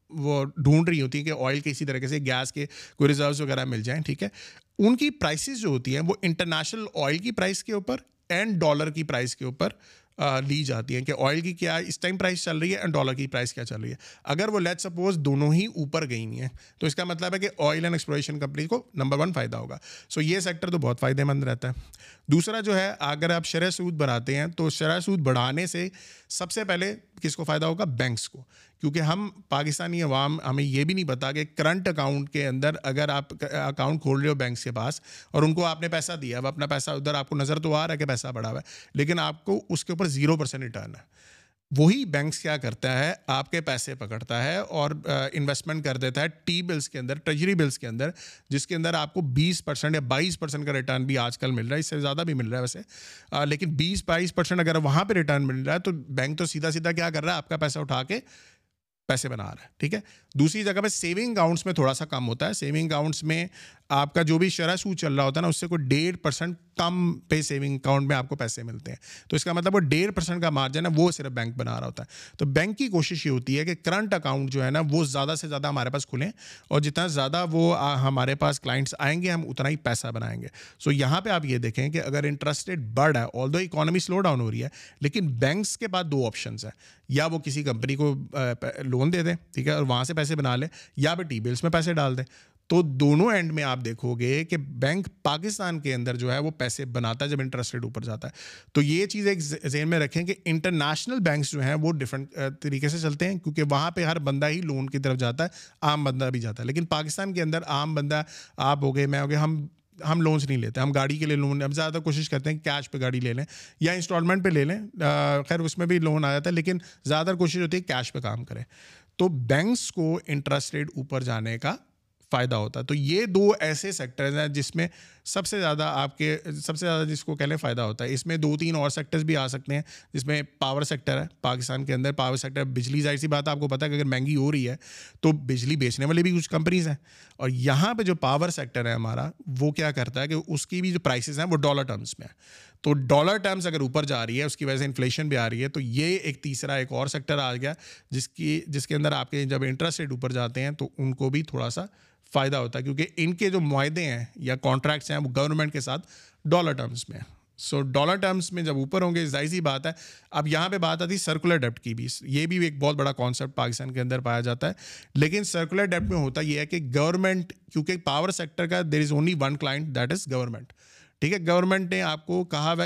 وہ ڈھونڈ رہی ہوتی ہیں کہ آئل کے اسی طریقے سے گیس کے کوئی ریزروز وغیرہ مل جائیں، ٹھیک ہے۔ ان کی پرائسز جو ہوتی ہیں، وہ انٹرنیشنل آئل کی پرائس کے اوپر اینڈ ڈالر کی پرائس کے اوپر لی جاتی ہیں کہ آئل کی کیا اس ٹائم پرائس چل رہی ہے اینڈ ڈالر کی پرائس کیا چل رہی ہے۔ اگر وہ لیٹ سپوز دونوں ہی اوپر گئی ہوئی ہیں، تو اس کا مطلب ہے کہ آئل اینڈ ایکسپلوریشن کمپنیز کو نمبر ون فائدہ ہوگا۔ سو یہ سیکٹر تو بہت فائدہ مند رہتا ہے۔ دوسرا جو ہے، اگر آپ شرح سود بڑھاتے ہیں، تو شرح سود بڑھانے سے سب سے پہلے کس کو فائدہ ہوگا؟ بینکس کو۔ کیونکہ ہم پاکستانی عوام، ہمیں یہ بھی نہیں پتا کہ کرنٹ اکاؤنٹ کے اندر اگر آپ اکاؤنٹ کھول رہے ہو بینکس کے پاس اور ان کو آپ نے پیسہ دیا اب اپنا پیسہ ادھر آپ کو نظر تو آ رہا ہے کہ پیسہ بڑھا ہوا ہے، لیکن آپ کو اس کے اوپر زیرو پرسینٹ ریٹرن ہے۔ وہی بینکس کیا کرتا ہے، آپ کے پیسے پکڑتا ہے اور انویسٹمنٹ کر دیتا ہے ٹی بلس کے اندر ٹریجری بلس کے اندر، جس کے اندر آپ کو بیس پرسینٹ یا بائیس پرسینٹ کا ریٹرن بھی آج کل مل رہا ہے، اس سے زیادہ بھی مل رہا ہے ویسے۔ لیکن بیس بائیس پرسینٹ اگر وہاں پہ ریٹرن مل رہا ہے تو بینک تو سیدھا سیدھا کیا کر رہا ہے، آپ کا پیسہ اٹھا کے پیسے بنا رہا ہے ٹھیک ہے؟ دوسری جگہ پہ سیونگ اکاؤنٹس میں تھوڑا سا کم ہوتا ہے۔ سیونگ اکاؤنٹس میں آپ کا جو بھی شرح سود چل رہا ہوتا ہے نا، اس سے کوئی ڈیڑھ پرسینٹ کم پہ سیونگ اکاؤنٹ میں آپ کو پیسے ملتے ہیں۔ تو اس کا مطلب وہ ڈیڑھ پرسینٹ کا مارجن ہے، وہ صرف بینک بنا رہا ہوتا ہے۔ تو بینک کی کوشش یہ ہوتی ہے کہ کرنٹ اکاؤنٹ جو ہے نا، وہ زیادہ سے زیادہ ہمارے پاس کھلیں اور جتنا زیادہ وہ ہمارے پاس کلائنٹس آئیں گے، ہم اتنا ہی پیسہ بنائیں گے۔ سو یہاں پہ آپ یہ دیکھیں کہ اگر انٹرسٹ ریٹ بڑھ ہے آل دو اکانومی سلو ڈاؤن ہو رہی ہے، لیکن بینکس کے بعد دو آپشنس ہیں۔ یا وہ کسی کمپنی کو لون دے دیں، ٹھیک ہے، اور وہاں سے پیسے پیسے بنا لیں یا پھر ٹی بلس میں پیسے ڈال دیں۔ تو دونوں اینڈ میں آپ دیکھو گے کہ بینک پاکستان کے اندر جو ہے وہ پیسے بناتا ہے جب انٹرسٹ ریٹ اوپر جاتا ہے۔ تو یہ چیز ایک ذہن میں رکھیں کہ انٹرنیشنل بینکس جو ہیں وہ ڈفرینٹ طریقے سے چلتے ہیں کیونکہ وہاں پہ ہر بندہ ہی لون کی طرف جاتا ہے، عام بندہ بھی جاتا ہے۔ لیکن پاکستان کے اندر عام بندہ آپ ہو گئے، میں ہو گئے، ہم ہم لونس نہیں لیتے، ہم گاڑی کے لیے لون ہم زیادہ کوشش کرتے ہیں کیش پہ گاڑی لے لیں یا انسٹالمنٹ پہ لے لیں۔ خیر اس میں بھی لون آ جاتا ہے، لیکن زیادہ تر کوشش ہوتی ہے کیش پہ کام کریں۔ تو بینکس کو انٹرسٹ ریٹ اوپر جانے کا فائدہ ہوتا ہے۔ تو یہ دو ایسے سیکٹرز ہیں جس میں سب سے زیادہ آپ کے، سب سے زیادہ جس کو کہنے فائدہ ہوتا ہے۔ اس میں دو تین اور سیکٹرز بھی آ سکتے ہیں، جس میں پاور سیکٹر ہے، پاکستان کے اندر پاور سیکٹر بجلی، ظاہر سی بات آپ کو پتا ہے کہ اگر مہنگی ہو رہی ہے تو بجلی بیچنے والے بھی کچھ کمپنیز ہیں۔ اور یہاں پہ جو پاور سیکٹر ہے ہمارا، وہ کیا کرتا ہے کہ اس کی بھی جو پرائسز ہیں وہ ڈالر ٹرمس میں ہے تو ڈالر ٹرمس اگر اوپر جا رہی ہے، اس کی وجہ سے انفلیشن بھی آ رہی ہے، تو یہ ایک تیسرا ایک اور سیکٹر آ گیا، جس کی، جس کے اندر آپ کے جب انٹرسٹ ریٹ اوپر جاتے ہیں تو ان کو بھی تھوڑا سا فائدہ ہوتا ہے، کیونکہ ان کے جو معاہدے ہیں یا کانٹریکٹس ہیں، وہ گورنمنٹ کے ساتھ ڈالر ٹرمس میں ہیں۔ سو ڈالر ٹرمس میں جب اوپر ہوں گے، ظاہر سی بات ہے، اب یہاں پہ بات آتی ہے سرکولر ڈیپٹ کی بھی۔ یہ بھی ایک بہت بڑا کانسیپٹ پاکستان کے اندر پایا جاتا ہے۔ لیکن سرکولر ڈیپٹ میں ہوتا یہ ہے کہ گورنمنٹ کیونکہ پاور سیکٹر کا there is only one client that is government ٹھیک ہے گورنمنٹ نے آپ کو کہا ہوا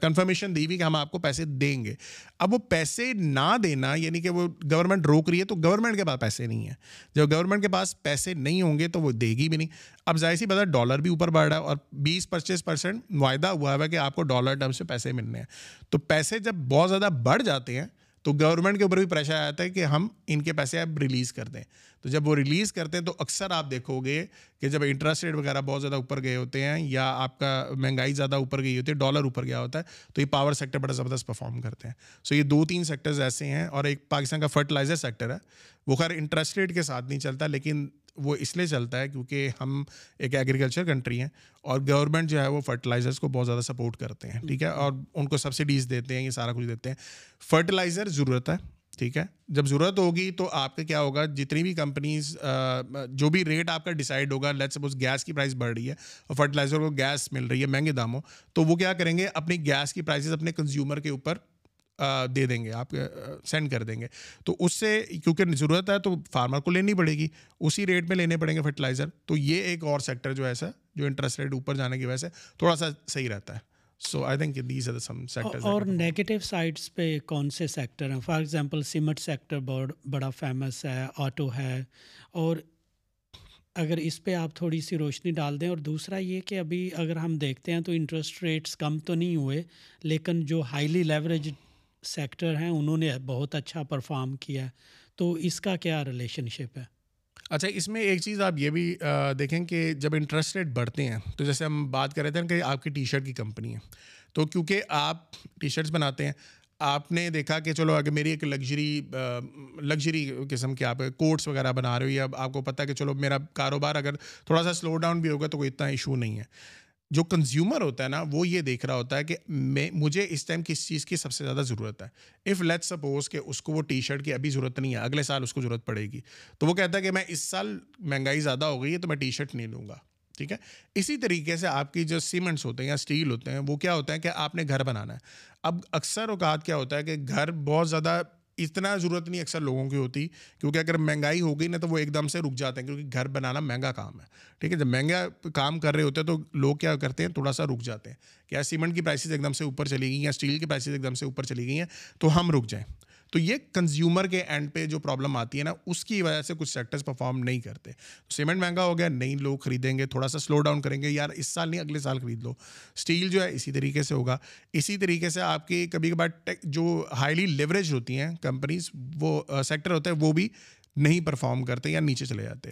کنفرمیشن دی ہوئی کہ ہم آپ کو پیسے دیں گے۔ اب وہ پیسے نہ دینا یعنی کہ وہ گورنمنٹ روک رہی ہے تو گورنمنٹ کے پاس پیسے نہیں ہیں۔ جب گورنمنٹ کے پاس پیسے نہیں ہوں گے تو وہ دے گی بھی نہیں۔ اب ظاہر سی بتا ڈالر بھی اوپر بڑھ رہا ہے اور بیس پچیس پرسینٹ وعدہ ہوا ہے کہ آپ کو ڈالر ٹرم سے پیسے ملنے ہیں۔ تو پیسے جب بہت زیادہ بڑھ جاتے ہیں تو گورنمنٹ کے اوپر بھی پریشر آتا ہے کہ ہم ان کے پیسے اب ریلیز کر دیں۔ تو جب وہ ریلیز کرتے ہیں تو اکثر آپ دیکھو گے کہ جب انٹرسٹ ریٹ وغیرہ بہت زیادہ اوپر گئے ہوتے ہیں یا آپ کا مہنگائی زیادہ اوپر گئی ہوتی ہے ڈالر اوپر گیا ہوتا ہے، تو یہ پاور سیکٹر بڑا زبردست پرفارم کرتے ہیں۔ سو یہ دو تین سیکٹرز ایسے ہیں اور ایک پاکستان کا فرٹیلائزر سیکٹر ہے۔ وہ خیر انٹرسٹ ریٹ کے ساتھ نہیں چلتا، لیکن وہ اس لیے چلتا ہے کیونکہ ہم ایک ایگریکلچر کنٹری ہیں اور گورنمنٹ جو ہے وہ فرٹیلائزرس کو بہت زیادہ سپورٹ کرتے ہیں، ٹھیک ہے؟ اور ان کو سبسڈیز دیتے ہیں، یہ سارا کچھ دیتے ہیں۔ فرٹیلائزر ضرورت ہے، ٹھیک ہے؟ جب ضرورت ہوگی تو آپ کا کیا ہوگا، جتنی بھی کمپنیز جو بھی ریٹ آپ کا ڈیسائڈ ہوگا لیٹ سپوز گیس کی پرائز بڑھ رہی ہے اور فرٹیلائزر کو گیس مل رہی ہے مہنگے داموں، تو وہ کیا کریں گے؟ اپنی گیس کی پرائزز اپنے کنزیومر کے اوپر دے دیں گے آپ سینڈ کر دیں گے۔ تو اس سے کیونکہ ضرورت ہے تو فارمر کو لینی پڑے گی اسی ریٹ میں لینے پڑیں گے فرٹیلائزر۔ تو یہ ایک اور سیکٹر جو ایسا جو انٹرسٹ ریٹ اوپر جانے کی وجہ سے تھوڑا سا صحیح رہتا ہے۔ So I think these are some sector اور نیگیٹو سائڈس پہ کون سے سیکٹر ہیں؟ فار ایگزامپل سیمنٹ سیکٹر بڑا فیمس ہے آٹو ہے۔ اور اگر اس پہ آپ تھوڑی سی روشنی ڈال دیں اور دوسرا یہ کہ ابھی اگر ہم دیکھتے ہیں تو انٹرسٹ ریٹس کم تو نہیں ہوئے لیکن جو ہائیلی لیوریج سیکٹر ہیں، انہوں نے بہت اچھا پرفارم کیا تو اس کا کیا ریلیشن شپ ہے؟ اچھا اس میں ایک چیز آپ یہ بھی دیکھیں کہ جب انٹرسٹ ریٹ بڑھتے ہیں، تو جیسے ہم بات کر رہے تھے کہ آپ کی ٹی شرٹ کی کمپنی ہے تو کیونکہ آپ ٹی شرٹس بناتے ہیں، آپ نے دیکھا کہ چلو اگر میری ایک لگژری لگژری قسم کے آپ کوٹس وغیرہ بنا رہے ہو یا آپ کو پتہ کہ چلو میرا کاروبار اگر تھوڑا سا سلو ڈاؤن بھی ہوگا تو کوئی اتنا ایشو نہیں ہے۔ جو کنزیومر ہوتا ہے نا، وہ یہ دیکھ رہا ہوتا ہے کہ میں، مجھے اس ٹائم کس چیز کی سب سے زیادہ ضرورت ہے۔ اف لیٹ سپوز کہ اس کو وہ ٹی شرٹ کی ابھی ضرورت نہیں ہے، اگلے سال اس کو ضرورت پڑے گی۔ تو وہ کہتا ہے کہ میں اس سال مہنگائی زیادہ ہو گئی ہے تو میں ٹی شرٹ نہیں لوں گا۔ ٹھیک ہے؟ اسی طریقے سے آپ کی جو سیمنٹس ہوتے ہیں یا اسٹیل ہوتے ہیں، وہ کیا ہوتا ہے کہ آپ نے گھر بنانا ہے۔ اب اکثر اوقات کیا ہوتا ہے کہ گھر بہت زیادہ اتنا ضرورت نہیں اکثر لوگوں کی ہوتی، کیونکہ اگر مہنگائی ہو گئی نا تو وہ ایک دم سے رک جاتے ہیں، کیونکہ گھر بنانا مہنگا کام ہے۔ ٹھیک ہے، جب مہنگا کام کر رہے ہوتے ہیں تو لوگ کیا کرتے ہیں، تھوڑا سا رک جاتے ہیں۔ کیا سیمنٹ کی پرائسز ایک دم سے اوپر چلی گئی ہیں اسٹیل کی پرائسز ایک دم سے اوپر چلی گئی ہیں، تو ہم رک جائیں۔ تو یہ کنزیومر کے اینڈ پہ جو پرابلم آتی ہے نا، اس کی وجہ سے کچھ سیکٹرز پرفارم نہیں کرتے۔ سیمنٹ مہنگا ہو گیا نہیں لوگ خریدیں گے، تھوڑا سا سلو ڈاؤن کریں گے، یار اس سال نہیں، اگلے سال خرید لو۔ اسٹیل جو ہے، اسی طریقے سے ہوگا۔ اسی طریقے سے آپ کی کبھی کبھار جو ہائیلی لیوریج ہوتی ہیں کمپنیز وہ سیکٹر ہوتے ہیں، وہ بھی نہیں پرفارم کرتے یا نیچے چلے جاتے۔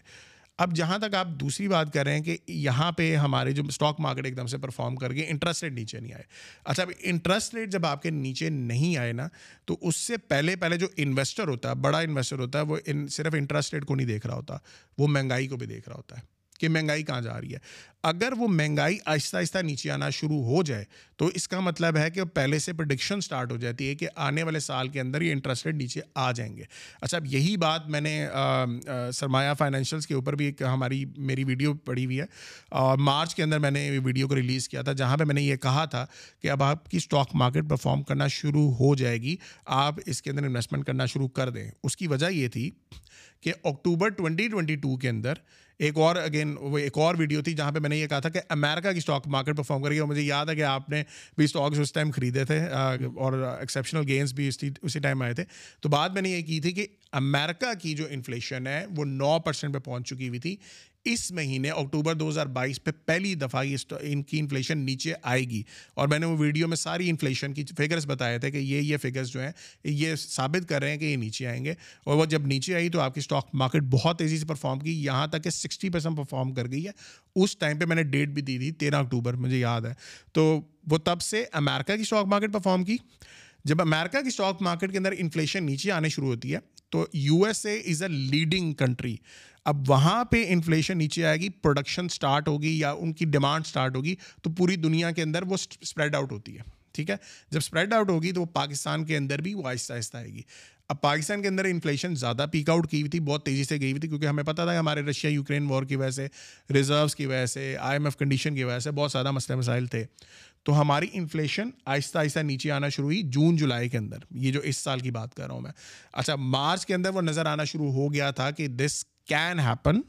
اب جہاں تک آپ دوسری بات کر رہے ہیں کہ یہاں پہ ہمارے جو اسٹاک مارکیٹ ایک دم سے پرفارم کر گئے انٹرسٹ ریٹ نیچے نہیں آئے۔ اچھا اب انٹرسٹ ریٹ جب آپ کے نیچے نہیں آئے نا، تو اس سے پہلے پہلے جو انویسٹر ہوتا ہے بڑا انویسٹر ہوتا ہے وہ صرف انٹرسٹ ریٹ کو نہیں دیکھ رہا ہوتا، وہ مہنگائی کو بھی دیکھ رہا ہوتا ہے۔ کہ مہنگائی کہاں جا رہی ہے۔ اگر وہ مہنگائی آہستہ آہستہ نیچے آنا شروع ہو جائے، تو اس کا مطلب ہے کہ پہلے سے پرڈکشن اسٹارٹ ہو جاتی ہے کہ آنے والے سال کے اندر یہ انٹرسٹ ریٹ نیچے آ جائیں گے۔ اچھا اب یہی بات میں نے سرمایہ فائنینشیلس کے اوپر بھی ایک ہماری میری ویڈیو پڑی ہوئی ہے۔ اور مارچ کے اندر میں نے ویڈیو کو ریلیز کیا تھا، جہاں پہ میں نے یہ کہا تھا کہ اب آپ کی اسٹاک مارکیٹ پرفارم کرنا شروع ہو جائے گی، آپ اس کے اندر انویسٹمنٹ کرنا شروع کر دیں۔ اس کی وجہ یہ تھی کہ اکتوبر ٹوئنٹی ٹوئنٹی ٹو کے اندر ایک اور اگین وہ ایک اور ویڈیو تھی جہاں پہ میں نے یہ کہا تھا کہ امیرکا کی اسٹاک مارکیٹ پرفارم کر گئی اور مجھے یاد ہے کہ آپ نے بھی اسٹاکس اس ٹائم خریدے تھے اور ایکسیپشنل گینس بھی اسی ٹائم آئے تھے۔ تو بات میں نے یہ کی تھی کہ امیرکا کی جو انفلیشن ہے وہ نو پرسینٹ پہ پہنچ چکی ہوئی تھی۔ اس مہینے اکتوبر دو ہزار بائیس پہ پہلی دفعہ ان کی انفلیشن نیچے آئے گی۔ اور میں نے وہ ویڈیو میں ساری انفلیشن کی فگرس بتائے تھے کہ یہ یہ فگرس جو ہیں، یہ ثابت کر رہے ہیں کہ یہ نیچے آئیں گے۔ اور وہ جب نیچے آئی تو آپ کی اسٹاک مارکیٹ بہت تیزی سے پرفارم کی۔ یہاں تک کہ سکسٹی پرسینٹ پرفارم کر گئی ہے۔ اس ٹائم پہ میں نے ڈیٹ بھی دی تھی، تیرہ اکتوبر، مجھے یاد ہے۔ تو وہ تب سے امیرکا کی اسٹاک مارکیٹ پرفارم کی۔ جب امیرکا کی اسٹاک مارکیٹ کے اندر انفلیشن نیچے آنے شروع ہوتی ہے، تو U S A is a leading country اب وہاں پہ انفلیشن نیچے آئے گی پروڈکشن اسٹارٹ ہوگی یا ان کی ڈیمانڈ اسٹارٹ ہوگی، تو پوری دنیا کے اندر وہ اسپریڈ آؤٹ ہوتی ہے، ٹھیک ہے؟ جب اسپریڈ آؤٹ ہوگی تو وہ پاکستان کے اندر بھی وہ آہستہ آہستہ آئے گی۔ اب پاکستان کے اندر انفلیشن زیادہ پیک آؤٹ کی ہوئی تھی، بہت تیزی سے گئی ہوئی تھی، کیونکہ ہمیں پتا تھا کہ ہمارے رشیا یوکرین وار کی وجہ سے ریزروس کی وجہ سے آئی ایم ایف کنڈیشن کی وجہ سے بہت زیادہ مسئلے مسائل تھے۔ تو ہماری انفلیشن آہستہ آہستہ نیچے آنا شروع ہوئی جون جولائی کے اندر۔ یہ جو اس سال کی بات کر رہا ہوں میں۔ اچھا مارچ کے اندر وہ نظر آنا شروع ہو گیا تھا کہ دس کین ہیپن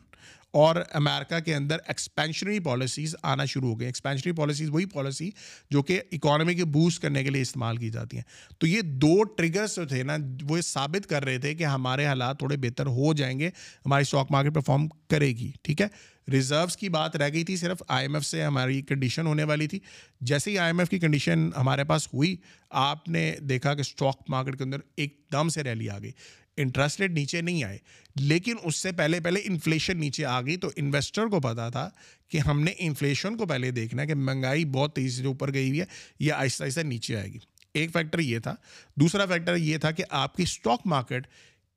اور امیرکا کے اندر ایکسپینشنری پالیسیز آنا شروع ہو گئی ایکسپینشنری پالیسیز وہی پالیسی جو کہ اکانومی کے بوسٹ کرنے کے لیے استعمال کی جاتی ہیں۔ تو یہ دو ٹریگرس جو تھے نا، وہ یہ ثابت کر رہے تھے کہ ہمارے حالات تھوڑے بہتر ہو جائیں گے، ہماری اسٹاک مارکیٹ پرفارم کرے گی، ٹھیک ہے؟ ریزروس کی بات رہ گئی تھی، صرف آئی ایم ایف سے ہماری کنڈیشن ہونے والی تھی۔ جیسے ہی آئی ایم ایف کی کنڈیشن ہمارے پاس ہوئی، آپ نے دیکھا کہ اسٹاک مارکیٹ کے اندر ایک دم سے ریلی آ گئی۔ انٹرسٹ ریٹ نیچے نہیں آئے۔ لیکن اس سے پہلے پہلے انفلیشن نیچے آ گئی تو انویسٹر کو پتا تھا کہ ہم نے انفلیشن کو پہلے دیکھنا ہے کہ مہنگائی بہت تیزی سے اوپر گئی ہوئی ہے یہ آہستہ آہستہ نیچے آئے گی۔ ایک فیکٹر یہ تھا۔ دوسرا فیکٹر یہ تھا کہ آپ کی اسٹاک مارکیٹ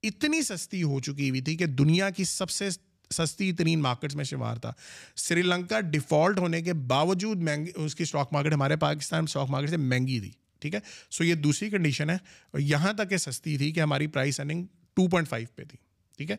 اتنی سستی ہو چکی ہوئی تھی کہ دنیا کی سب سے سستی ترین مارکیٹس میں شمار تھا۔ سری لنکا ڈیفالٹ ہونے کے باوجود مہنگی اس کی اسٹاک مارکیٹ ہمارے پاکستان اسٹاک مارکیٹ سے مہنگی تھی۔ ٹھیک ہے؟ سو یہ دوسری کنڈیشن ہے اور یہاں تک یہ سستی تھی کہ ہماری price earning two point five پہ تھی، ٹھیک ہے؟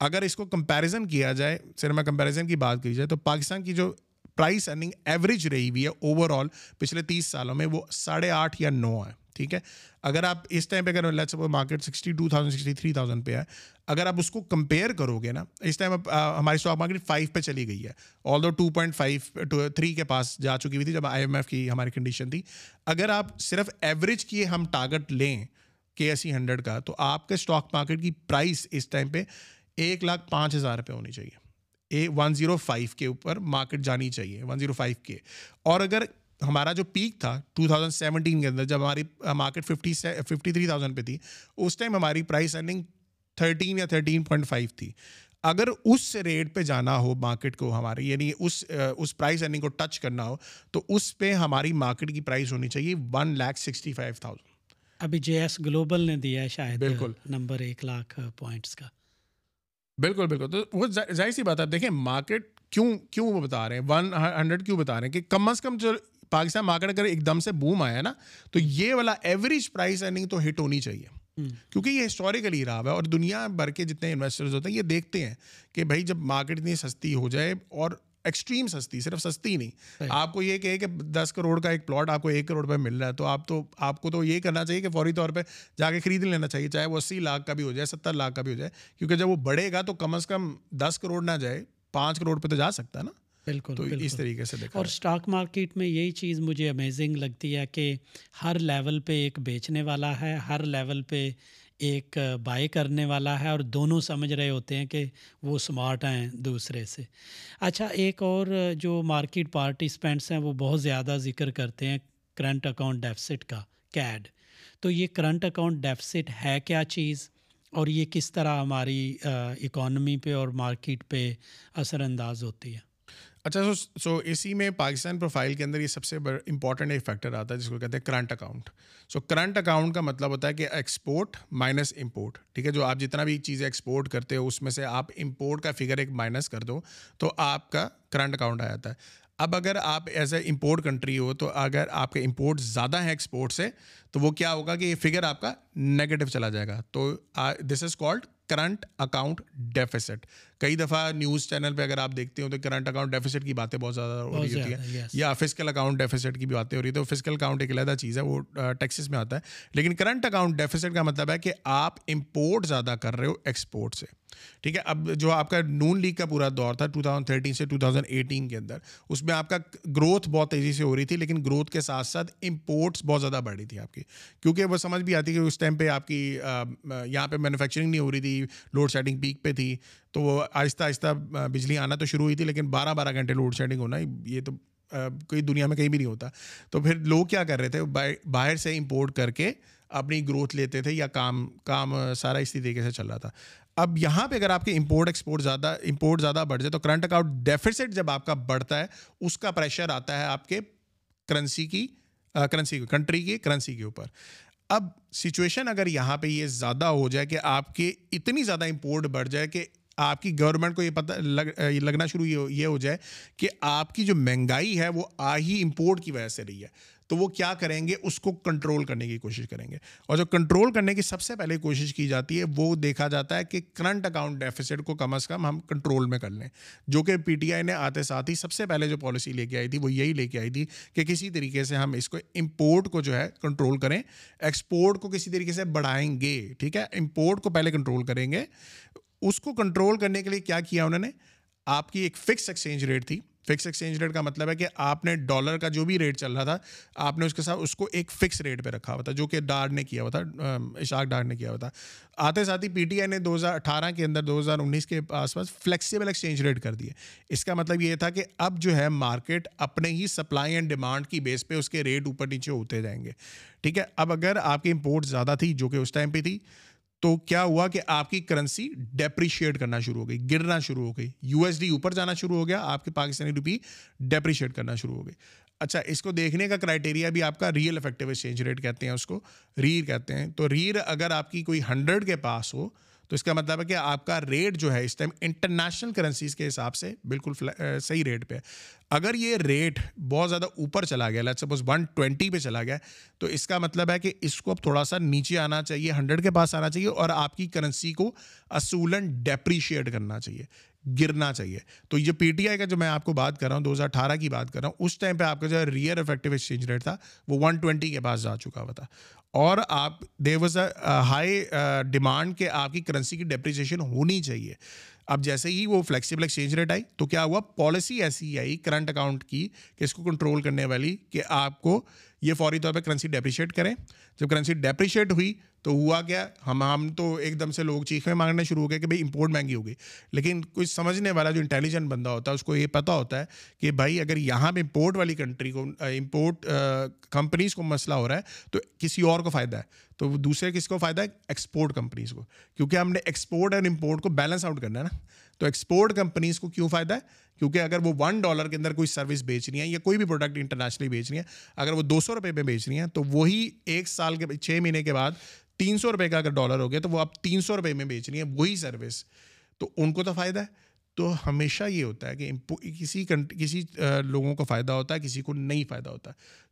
اگر اس کو کمپیریزن کیا جائے، صرف میں کمپیریزن کی بات کی جائے، تو پاکستان کی جو پرائس ارننگ ایوریج رہی ہوئی ہے اوور آل پچھلے تیس سالوں میں وہ ساڑھے آٹھ یا نو ہے۔ ٹھیک ہے؟ اگر آپ اس ٹائم پہ اگر let's market sixty two thousand sixty three thousand پہ ہے، اگر آپ اس کو کمپیئر کرو گے نا، اس ٹائم ہماری اسٹاک مارکیٹ فائیو پہ چلی گئی ہے۔ آل دو ٹو پوائنٹ فائیو تھری کے پاس جا چکی ہوئی تھی جب آئی ایم ایف کی ہماری کنڈیشن تھی۔ اگر آپ صرف ایوریج کی ہم ٹارگٹ لیں کے ایس سی ہنڈریڈ کا، تو آپ کے اسٹاک مارکیٹ کی پرائس اس ٹائم پہ ایک لاکھ پانچ ہزار روپے ہونی چاہیے۔ اے ون زیرو فائیو کے اوپر مارکیٹ جانی چاہیے ون زیرو فائیو کے۔ اور اگر ہمارا جو پیک تھا ٹو تھاؤزنڈ سیونٹین کے اندر جب ہماری market fifty fifty three thousand پہ تھی اس ٹائم ہماری پرائس ارننگ تھرٹین یا تھرٹین پوائنٹ فائیو تھی۔ اگر اس ریٹ پہ جانا ہو مارکیٹ کو ہماری یعنی اس اس پرائز ارننگ کو ٹچ کرنا ہو تو اس پہ ہماری مارکیٹ کی پرائز ہونی چاہیے one lakh sixty five thousand ابھی جے ایس گلوبل نے دیا ہے شاید بالکل۔ نمبر ایک لاکھ پوائنٹس کا۔ بالکل بالکل۔ تو وہ ظاہر سی بات ہے دیکھیں مارکیٹ کیوں کیوں وہ بتا رہے ہیں؟ ون ہنڈریڈ کیوں بتا رہے ہیں کہ کم از کم جو پاکستان مارکیٹ اگر ایک دم سے بوم آیا نا تو یہ والا ایوریج پرائز ارننگ تو ہٹ ہونی چاہیے۔ کیونکہ یہ ہسٹوریکلی رہا ہے اور دنیا بھر کے جتنے انویسٹرز ہوتے ہیں یہ دیکھتے ہیں کہ بھائی جب مارکیٹ اتنی سستی ہو جائے اور ایکسٹریم سستی صرف سستی نہیں۔ آپ کو یہ کہے کہ دس کروڑ کا ایک پلاٹ آپ کو ایک کروڑ پہ مل رہا ہے تو آپ تو آپ کو تو یہ کرنا چاہیے کہ فوری طور پہ جا کے خرید لینا چاہیے چاہے وہ اسی لاکھ کا بھی ہو جائے ستر لاکھ کا بھی ہو جائے۔ کیونکہ جب وہ بڑھے گا تو کم از کم دس کروڑ نہ جائے پانچ کروڑ پہ تو جا سکتا ہے نا۔ بالکل تو اس طریقے سے اور اسٹاک مارکیٹ میں یہی چیز مجھے امیزنگ لگتی ہے کہ ہر لیول پہ ایک بیچنے والا ہے ہر لیول پہ ایک بائی کرنے والا ہے اور دونوں سمجھ رہے ہوتے ہیں کہ وہ اسمارٹ ہیں دوسرے سے۔ اچھا ایک اور جو مارکیٹ پارٹیسپینٹس ہیں وہ بہت زیادہ ذکر کرتے ہیں کرنٹ اکاؤنٹ ڈیفسٹ کا کیڈ تو یہ کرنٹ اکاؤنٹ ڈیفسٹ ہے کیا چیز؟ اور یہ کس طرح ہماری اکانومی پہ اور مارکیٹ پہ اثر انداز ہوتی ہے؟ اچھا سو سو اسی میں پاکستان پروفائل کے اندر یہ سب سے امپورٹنٹ ایک فیکٹر آتا ہے، جس کو کہتے ہیں current account so current account کا مطلب ہوتا ہے کہ ایکسپورٹ مائنس امپورٹ ٹھیک ہے؟ جو آپ جتنا بھی چیزیں ایکسپورٹ کرتے ہو، اس میں سے آپ امپورٹ کا فگر ایک مائنس کر دو، تو آپ کا کرنٹ اکاؤنٹ آ جاتا ہے۔ اب اگر آپ ایز اے امپورٹ کنٹری ہو، تو اگر آپ کے امپورٹ زیادہ ہیں ایکسپورٹ سے، تو وہ کیا ہوگا کہ یہ فگر آپ کا نیگیٹو چلا جائے گا۔ تو this is called current account deficit کئی دفعہ نیوز چینل پہ اگر آپ دیکھتے ہو تو کرنٹ اکاؤنٹ ڈیفیسٹ کی باتیں بہت زیادہ ہو رہی ہوتی ہیں یا فزیکل اکاؤنٹ ڈیفیسٹ کی بھی باتیں ہو رہی ہے تو فزیکل اکاؤنٹ ایک علیحدہ چیز ہے وہ ٹیکسس میں آتا ہے۔ لیکن کرنٹ اکاؤنٹ ڈیفیسٹ کا مطلب ہے کہ آپ امپورٹ زیادہ کر رہے ہو ایکسپورٹ سے۔ ٹھیک ہے اب جو آپ کا نون لیگ کا پورا دور تھا ٹو تھاؤزنڈ تھرٹین سے ٹو تھاؤزنڈ ایٹین کے اندر اس میں آپ کا گروتھ بہت تیزی سے ہو رہی تھی لیکن گروتھ کے ساتھ ساتھ امپورٹس بہت زیادہ بڑھ رہی تھی آپ کی۔ کیونکہ وہ سمجھ بھی آتی کہ اس ٹائم پہ آپ کی یہاں پہ مینوفیکچرنگ نہیں ہو رہی تھی لوڈ سیٹنگ پیک پہ تھی۔ تو وہ آہستہ آہستہ بجلی آنا تو شروع ہوئی تھی، لیکن بارہ بارہ گھنٹے لوڈ شیڈنگ ہونا، یہ تو کوئی دنیا میں کہیں بھی نہیں ہوتا۔ تو پھر لوگ کیا کر رہے تھے، باہر سے امپورٹ کر کے اپنی گروتھ لیتے تھے یا کام کام سارا اسی طریقے سے چل رہا تھا۔ اب یہاں پہ اگر آپ کے امپورٹ ایکسپورٹ زیادہ امپورٹ زیادہ بڑھ جائے تو کرنٹ اکاؤنٹ ڈیفیسٹ جب آپ کا بڑھتا ہے، اس کا پریشر آتا ہے آپ کے کرنسی کی کرنسی کنٹری کی کرنسی کے اوپر۔ اب سچویشن اگر یہاں پہ یہ زیادہ ہو جائے کہ آپ کے اتنی زیادہ امپورٹ بڑھ جائے کہ آپ کی گورنمنٹ کو یہ پتہ لگنا شروع یہ ہو جائے کہ آپ کی جو مہنگائی ہے وہ آ ہی امپورٹ کی وجہ سے رہی ہے۔ تو وہ کیا کریں گے؟ اس کو کنٹرول کرنے کی کوشش کریں گے۔ اور جو کنٹرول کرنے کی سب سے پہلے کوشش کی جاتی ہے وہ دیکھا جاتا ہے کہ کرنٹ اکاؤنٹ ڈیفیسٹ کو کم از کم ہم کنٹرول میں کر لیں۔ جو کہ پی ٹی آئی نے آتے ساتھ ہی سب سے پہلے جو پالیسی لے کے آئی تھی وہ یہی لے کے آئی تھی کہ کسی طریقے سے ہم اس کو امپورٹ کو جو ہے کنٹرول کریں۔ ایکسپورٹ کو کسی طریقے سے بڑھائیں گے، ٹھیک ہے؟ امپورٹ کو پہلے کنٹرول کریں گے۔ اس کو کنٹرول کرنے کے لیے کیا کیا انہوں نے؟ آپ کی ایک فکس ایکسچینج ریٹ تھی۔ فکس ایکسچینج ریٹ کا مطلب ہے کہ آپ نے ڈالر کا جو بھی ریٹ چل رہا تھا، آپ نے اس کے ساتھ اس کو ایک فکس ریٹ پہ رکھا ہوا تھا، جو کہ ڈار نے کیا ہوا تھا اشاق ڈار نے کیا ہوا تھا۔ آتے ساتھ ہی پی ٹی آئی نے دو ہزار اٹھارہ کے اندر، دو ہزار انیس کے آس پاس فلیکسیبل ایکسچینج ریٹ کر دیے اس کا مطلب یہ تھا کہ اب جو ہے مارکیٹ اپنے ہی سپلائی اینڈ ڈیمانڈ کی بیس پہ اس کے ریٹ اوپر نیچے ہوتے جائیں گے۔ ٹھیک ہے، اب اگر آپ کی امپورٹ زیادہ تھی، جو کہ اس ٹائم پہ تھی تو کیا ہوا کہ آپ کی کرنسی ڈیپریشیٹ کرنا شروع ہو گئی، گرنا شروع ہو گئی۔ یو ایس ڈی اوپر جانا شروع ہو گیا، آپ کے پاکستانی روپی ڈیپریشیٹ کرنا شروع ہو گئی۔ اچھا اس کو دیکھنے کا کرائٹیریا بھی آپ کا ریئل افیکٹو ایکسچینج ریٹ کہتے ہیں، اس کو ریر کہتے ہیں۔ تو ریر اگر آپ کی کوئی ہنڈریڈ کے پاس ہو تو اس کا مطلب ہے کہ آپ کا ریٹ جو ہے اس ٹائم انٹرنیشنل کرنسیز کے حساب سے بالکل صحیح ریٹ پہ ہے۔ اگر یہ ریٹ بہت زیادہ اوپر چلا گیا لیٹ سپوز ون ٹوینٹی پہ چلا گیا، تو اس کا مطلب ہے کہ اس کو اب تھوڑا سا نیچے آنا چاہیے ہنڈریڈ کے پاس آنا چاہیے اور آپ کی کرنسی کو اصولن ڈیپریشیٹ کرنا چاہیے۔ گرنا چاہیے۔ تو یہ پی ٹی آئی کا جو میں آپ کو بات کر رہا ہوں، دو ہزار اٹھارہ کی بات کر رہا ہوں، اس ٹائم پہ آپ کا جو ریئر افیکٹو ایکسچینج ریٹ تھا، وہ ون ٹوینٹی کے پاس جا چکا ہوا تھا۔ اور آپ they was a high demand کہ آپ کی کرنسی کی ڈیپریسیشن ہونی چاہیے۔ اب جیسے ہی وہ فلیکسیبل ایکسچینج ریٹ آئی، تو کیا ہوا؟ پالیسی ایسی آئی کرنٹ اکاؤنٹ کی کہ اس کو کنٹرول کرنے والی کہ آپ کو یہ فوری طور پہ کرنسی ڈیپریشیٹ کریں۔ جب کرنسی ڈیپریشیٹ ہوئی تو ہوا کیا؟ ہم ہم تو ایک دم سے لوگ چیخیں مانگنے شروع ہو گئے کہ بھائی امپورٹ مہنگی ہو گئی۔ لیکن کچھ سمجھنے والا جو انٹیلیجنٹ بندہ ہوتا ہے، اس کو یہ پتہ ہوتا ہے کہ بھائی اگر یہاں پہ امپورٹ والی کنٹری کو امپورٹ کمپنیز کو مسئلہ ہو رہا ہے تو کسی اور کو فائدہ ہے۔ تو دوسرے کس کو فائدہ ہے؟ ایکسپورٹ کمپنیز کو۔ کیونکہ ہم نے ایکسپورٹ اور امپورٹ کو بیلنس آؤٹ کرنا ہے نا۔ تو ایکسپورٹ کمپنیز کو کیوں فائدہ ہے؟ کیونکہ اگر وہ ون ڈالر کے اندر کوئی سروس بیچ رہی ہیں یا کوئی بھی پروڈکٹ انٹرنیشنلی بیچ رہی ہیں، اگر وہ دو سو روپئے پہ بیچ رہی ہیں، تو وہی ایک سال کے، چھ مہینے کے بعد تین سو روپئے کا اگر ڈالر ہو گیا تو وہ اب تین سو روپئے میں بیچ رہی ہیں وہی سروس تو ان کو تو فائدہ ہے۔ تو ہمیشہ یہ ہوتا ہے کہ کسی کسی لوگوں کو فائدہ ہوتا ہے، کسی کو نہیں فائدہ ہوتا۔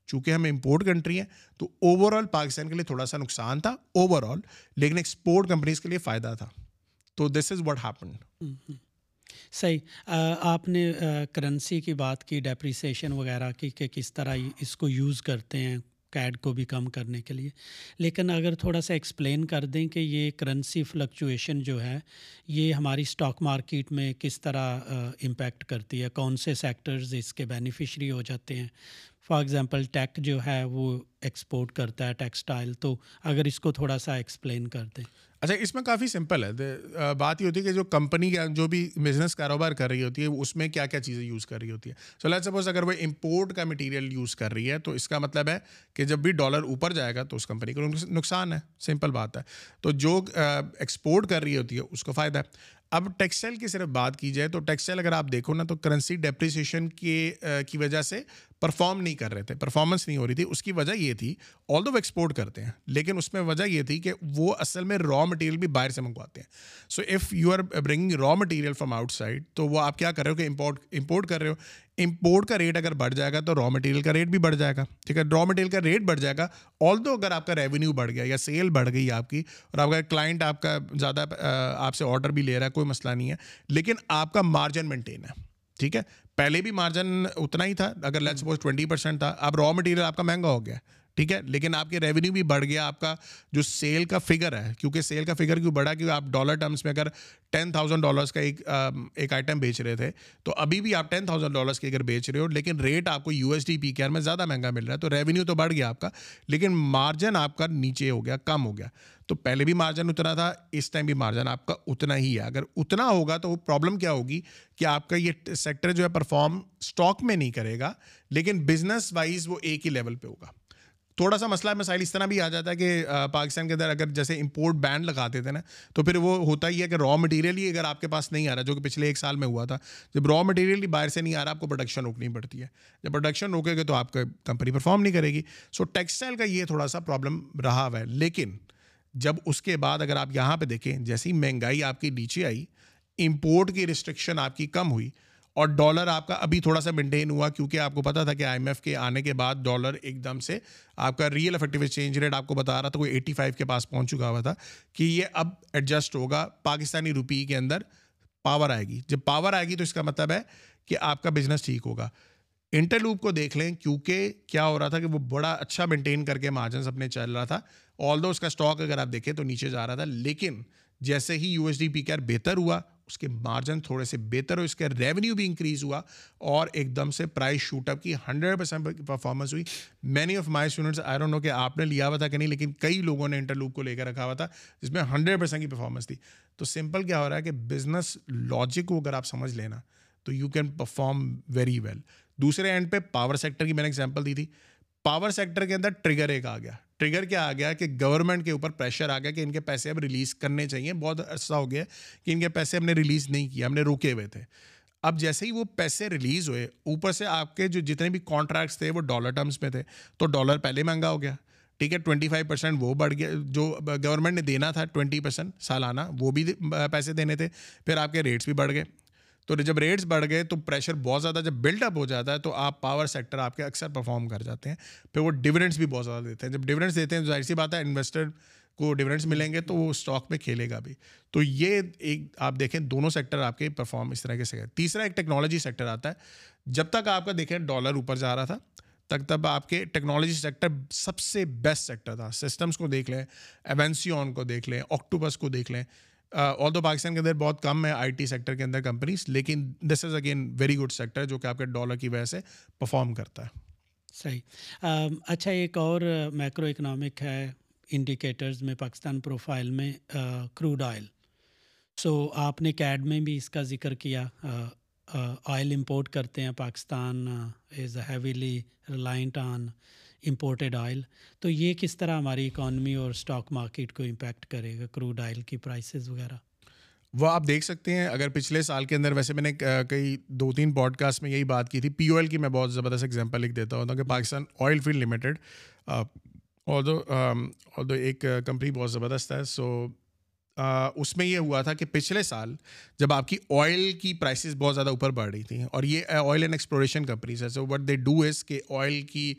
چونکہ ہم امپورٹ کنٹری ہیں، تو اوور آل پاکستان کے لیے تھوڑا سا نقصان تھا اوور آل لیکن ایکسپورٹ کمپنیز کے لیے فائدہ تھا۔ تو دس از واٹ ہیپن صحیح۔ آپ نے کرنسی کی بات کی ڈیپریسیشن وغیرہ کی، کہ کس طرح اس کو یوز کرتے ہیں کیڈ کو بھی کم کرنے کے لیے۔ لیکن اگر تھوڑا سا ایکسپلین کر دیں کہ یہ کرنسی فلکچویشن جو ہے، یہ ہماری اسٹاک مارکیٹ میں کس طرح امپیکٹ کرتی ہے؟ کون سے سیکٹرز اس کے بینیفیشری ہو جاتے ہیں؟ فار ایگزامپل ٹیک جو ہے وہ ایکسپورٹ کرتا ہے ٹیکسٹائل تو اگر اس کو تھوڑا سا ایکسپلین کر دیں۔ اچھا اس میں کافی سمپل ہے۔ بات یہ ہوتی ہے کہ جو کمپنی جو بھی بزنس کاروبار کر رہی ہوتی ہے، اس میں کیا کیا چیزیں یوز کر رہی ہوتی ہے سو لیٹ سپوز اگر وہ امپورٹ کا مٹیریل یوز کر رہی ہے، تو اس کا مطلب ہے کہ جب بھی ڈالر اوپر جائے گا، تو اس کمپنی کو نقصان ہے۔ سمپل بات ہے۔ تو جو ایکسپورٹ کر رہی ہوتی ہے، اس کو فائدہ ہے۔ اب ٹیکسٹائل کی صرف بات کی جائے تو ٹیکسٹائل اگر آپ دیکھو نا تو کرنسی ڈیپریسیشن کے کی وجہ سے پرفارم نہیں کر رہے تھے پرفارمنس نہیں ہو رہی تھی۔ اس کی وجہ یہ تھی آل دو وہ ایکسپورٹ کرتے ہیں، لیکن اس میں وجہ یہ تھی کہ وہ اصل میں را مٹیریل بھی باہر سے منگواتے ہیں۔ So if you are bringing raw material from outside تو وہ آپ کیا کر رہے ہو کہ امپورٹ امپورٹ کر رہے ہو۔ امپورٹ کا ریٹ اگر بڑھ جائے گا تو را مٹیریل کا ریٹ بھی بڑھ جائے گا، ٹھیک ہے؟ را مٹیریل کا ریٹ بڑھ جائے گا آل دو اگر آپ کا ریونیو بڑھ گیا یا سیل بڑھ گئی آپ کی اور آپ کا کلائنٹ آپ کا زیادہ آپ سے آرڈر بھی لے رہا ہے، کوئی مسئلہ نہیں ہے، لیکن آپ کا مارجن مینٹین ہے، ٹھیک ہے؟ پہلے بھی مارجن اتنا ہی تھا، اگر لیٹ سپوز ٹوئنٹی پرسینٹ تھا، اب را مٹیریل آپ کا مہنگا ہو گیا۔ ٹھیک ہے؟ لیکن آپ کے ریونیو بھی بڑھ گیا، آپ کا جو سیل کا فگر ہے، کیونکہ سیل کا فگر کیوں بڑھا؟ کیونکہ آپ ڈالر ٹرمس میں اگر ٹین تھاؤزینڈ ڈالرس کا ایک ایک آئٹم بیچ رہے تھے، تو ابھی بھی آپ ٹین تھاؤزینڈ ڈالرس کی اگر بیچ رہے ہو، لیکن ریٹ آپ کو you S D P K are میں زیادہ مہنگا مل رہا ہے، تو ریونیو تو بڑھ گیا آپ کا، لیکن مارجن آپ کا نیچے ہو گیا، کم ہو گیا۔ تو پہلے بھی مارجن اتنا تھا، اس ٹائم بھی مارجن آپ کا اتنا ہی ہے۔ اگر اتنا ہوگا تو وہ پرابلم کیا ہوگی؟ کہ آپ کا یہ سیکٹر جو ہے پرفارم اسٹاک میں نہیں کرے گا، لیکن بزنس وائز وہ ایک ہی لیول پہ ہوگا۔ تھوڑا سا مسئلہ مسائل اس طرح بھی آ جاتا ہے کہ پاکستان کے اندر اگر جیسے امپورٹ بینڈ لگاتے تھے نا، تو پھر وہ ہوتا ہی ہے کہ را مٹیریل ہی اگر آپ کے پاس نہیں آ رہا، جو کہ پچھلے ایک سال میں ہوا تھا، جب را مٹیریل ہی باہر سے نہیں آ رہا، آپ کو پروڈکشن روکنی پڑتی ہے۔ جب پروڈکشن روکے گے تو آپ کا کمپنی پرفارم نہیں کرے گی۔ سو ٹیکسٹائل کا یہ تھوڑا سا پرابلم رہا ہوا ہے۔ لیکن جب اس کے بعد اگر آپ یہاں پہ دیکھیں، جیسی مہنگائی آپ کی نیچے آئی امپورٹ کی ریسٹرکشن آپ کی کم ہوئی اور ڈالر آپ کا ابھی تھوڑا سا مینٹین ہوا کیونکہ آپ کو پتا تھا کہ آئی ایم ایف کے آنے کے بعد ڈالر ایک دم سے آپ کا ریئل افیکٹو ایکسچینج ریٹ آپ کو بتا رہا تھا کوئی ایٹی فائیو کے پاس پہنچ چکا ہوا تھا کہ یہ اب ایڈجسٹ ہوگا پاکستانی روپی کے اندر پاور آئے گی۔ جب پاور آئے گی تو اس کا مطلب ہے کہ آپ کا بزنس ٹھیک ہوگا۔ انٹر لوپ کو دیکھ لیں، کیونکہ کیا ہو رہا تھا کہ وہ بڑا اچھا مینٹین کر کے مارجنس اپنے چل رہا تھا۔ آل دو اس کا اسٹاک اگر آپ دیکھیں تو نیچے جا رہا تھا، لیکن جیسے ہی U S D P K R بہتر ہوا، اس کے مارجن تھوڑے سے بہتر ہو اس کا ریونیو بھی انکریز ہوا اور ایک دم سے پرائز شوٹ اپ کی ہنڈریڈ پرسینٹ پرفارمنس ہوئی۔ Many of my students I don't know کہ آپ نے لیا ہوا تھا کہ نہیں، لیکن کئی لوگوں نے انٹرلوپ کو لے کر رکھا ہوا تھا، جس میں ہنڈریڈ پرسینٹ کی پرفارمنس تھی۔ تو سمپل کیا ہو رہا ہے کہ بزنس لاجک کو اگر آپ سمجھ لینا، تو you can perform very well دوسرے اینڈ پہ پاور سیکٹر کی میں نے ایگزامپل دی تھی۔ پاور سیکٹر کے اندر ٹریگر ایک آ گیا۔ ٹریگر کیا آ گیا کہ گورنمنٹ کے اوپر پریشر آ گیا کہ ان کے پیسے اب ریلیز کرنے چاہیے۔ بہت عرصہ ہو گیا کہ ان کے پیسے ہم نے ریلیز نہیں کیا ہم نے روکے ہوئے تھے۔ اب جیسے ہی وہ پیسے ریلیز ہوئے، اوپر سے آپ کے جو جتنے بھی کانٹریکٹس تھے، وہ ڈالر ٹرمس میں تھے۔ تو ڈالر پہلے مہنگا ہو گیا۔ ٹھیک ہے ٹوئنٹی فائیو پرسینٹ وہ بڑھ گیا۔ جو گورنمنٹ نے دینا تھا ٹوئنٹی پرسینٹ سالانہ، وہ بھی پیسے دینے تھے۔ پھر آپ کے ریٹس بھی بڑھ گئے۔ تو جب ریٹس بڑھ گئے تو پریشر بہت زیادہ جب بلڈ اپ ہو جاتا ہے تو آپ پاور سیکٹر آپ کے اکثر پرفارم کر جاتے ہیں۔ پھر وہ ڈویڈنٹس بھی بہت زیادہ دیتے ہیں۔ جب ڈویڈنٹس دیتے ہیں تو ظاہر سی بات ہے انویسٹر کو ڈویڈنٹس ملیں گے تو وہ اسٹاک میں کھیلے گا بھی۔ تو یہ ایک آپ دیکھیں دونوں سیکٹر آپ کے پرفارم اس طرح کے سے تیسرا ایک ٹیکنالوجی سیکٹر آتا ہے۔ جب تک آپ کا دیکھیں ڈالر اوپر جا رہا تھا تک تب آپ کے ٹیکنالوجی سیکٹر سب سے بیسٹ سیکٹر تھا۔ سسٹمس کو دیکھ لیں ایونسیون کو دیکھ لیں آکٹوبس کو دیکھ لیں۔ آل دو پاکستان کے اندر بہت کم ہے آئی ٹی سیکٹر کے اندر کمپنیز، لیکن this is again very good sector جو کہ آپ کے ڈالر کی وجہ سے پرفارم کرتا ہے۔ صحیح۔ اچھا ایک اور میکرو اکنامک ہے انڈیکیٹرز میں پاکستان پروفائل میں کروڈ آئل سو آپ نے کیڈ میں بھی اس کا ذکر کیا۔ آئل امپورٹ کرتے ہیں Pakistan is heavily reliant on imported oil تو یہ کس طرح ہماری اکانومی اور اسٹاک مارکیٹ کو امپیکٹ کرے گا کروڈ آئل کی پرائسز وغیرہ؟ وہ آپ دیکھ سکتے ہیں، اگر پچھلے سال کے اندر ویسے میں نے کئی دو تین پوڈ کاسٹ میں یہی بات کی تھی۔ پی او ایل کی میں بہت زبردست اگزامپل لکھ دیتا ہوں کہ پاکستان آئل فیلڈ لمیٹیڈ اور دو ایک کمپنی بہت زبردست ہے۔ سو اس میں یہ ہوا تھا کہ پچھلے سال جب آپ کی آئل کی پرائسز بہت زیادہ اوپر بڑھ رہی تھیں اور یہ آئل اینڈ ایکسپلوریشن کمپنیز ہے so what they do is کہ آئل کی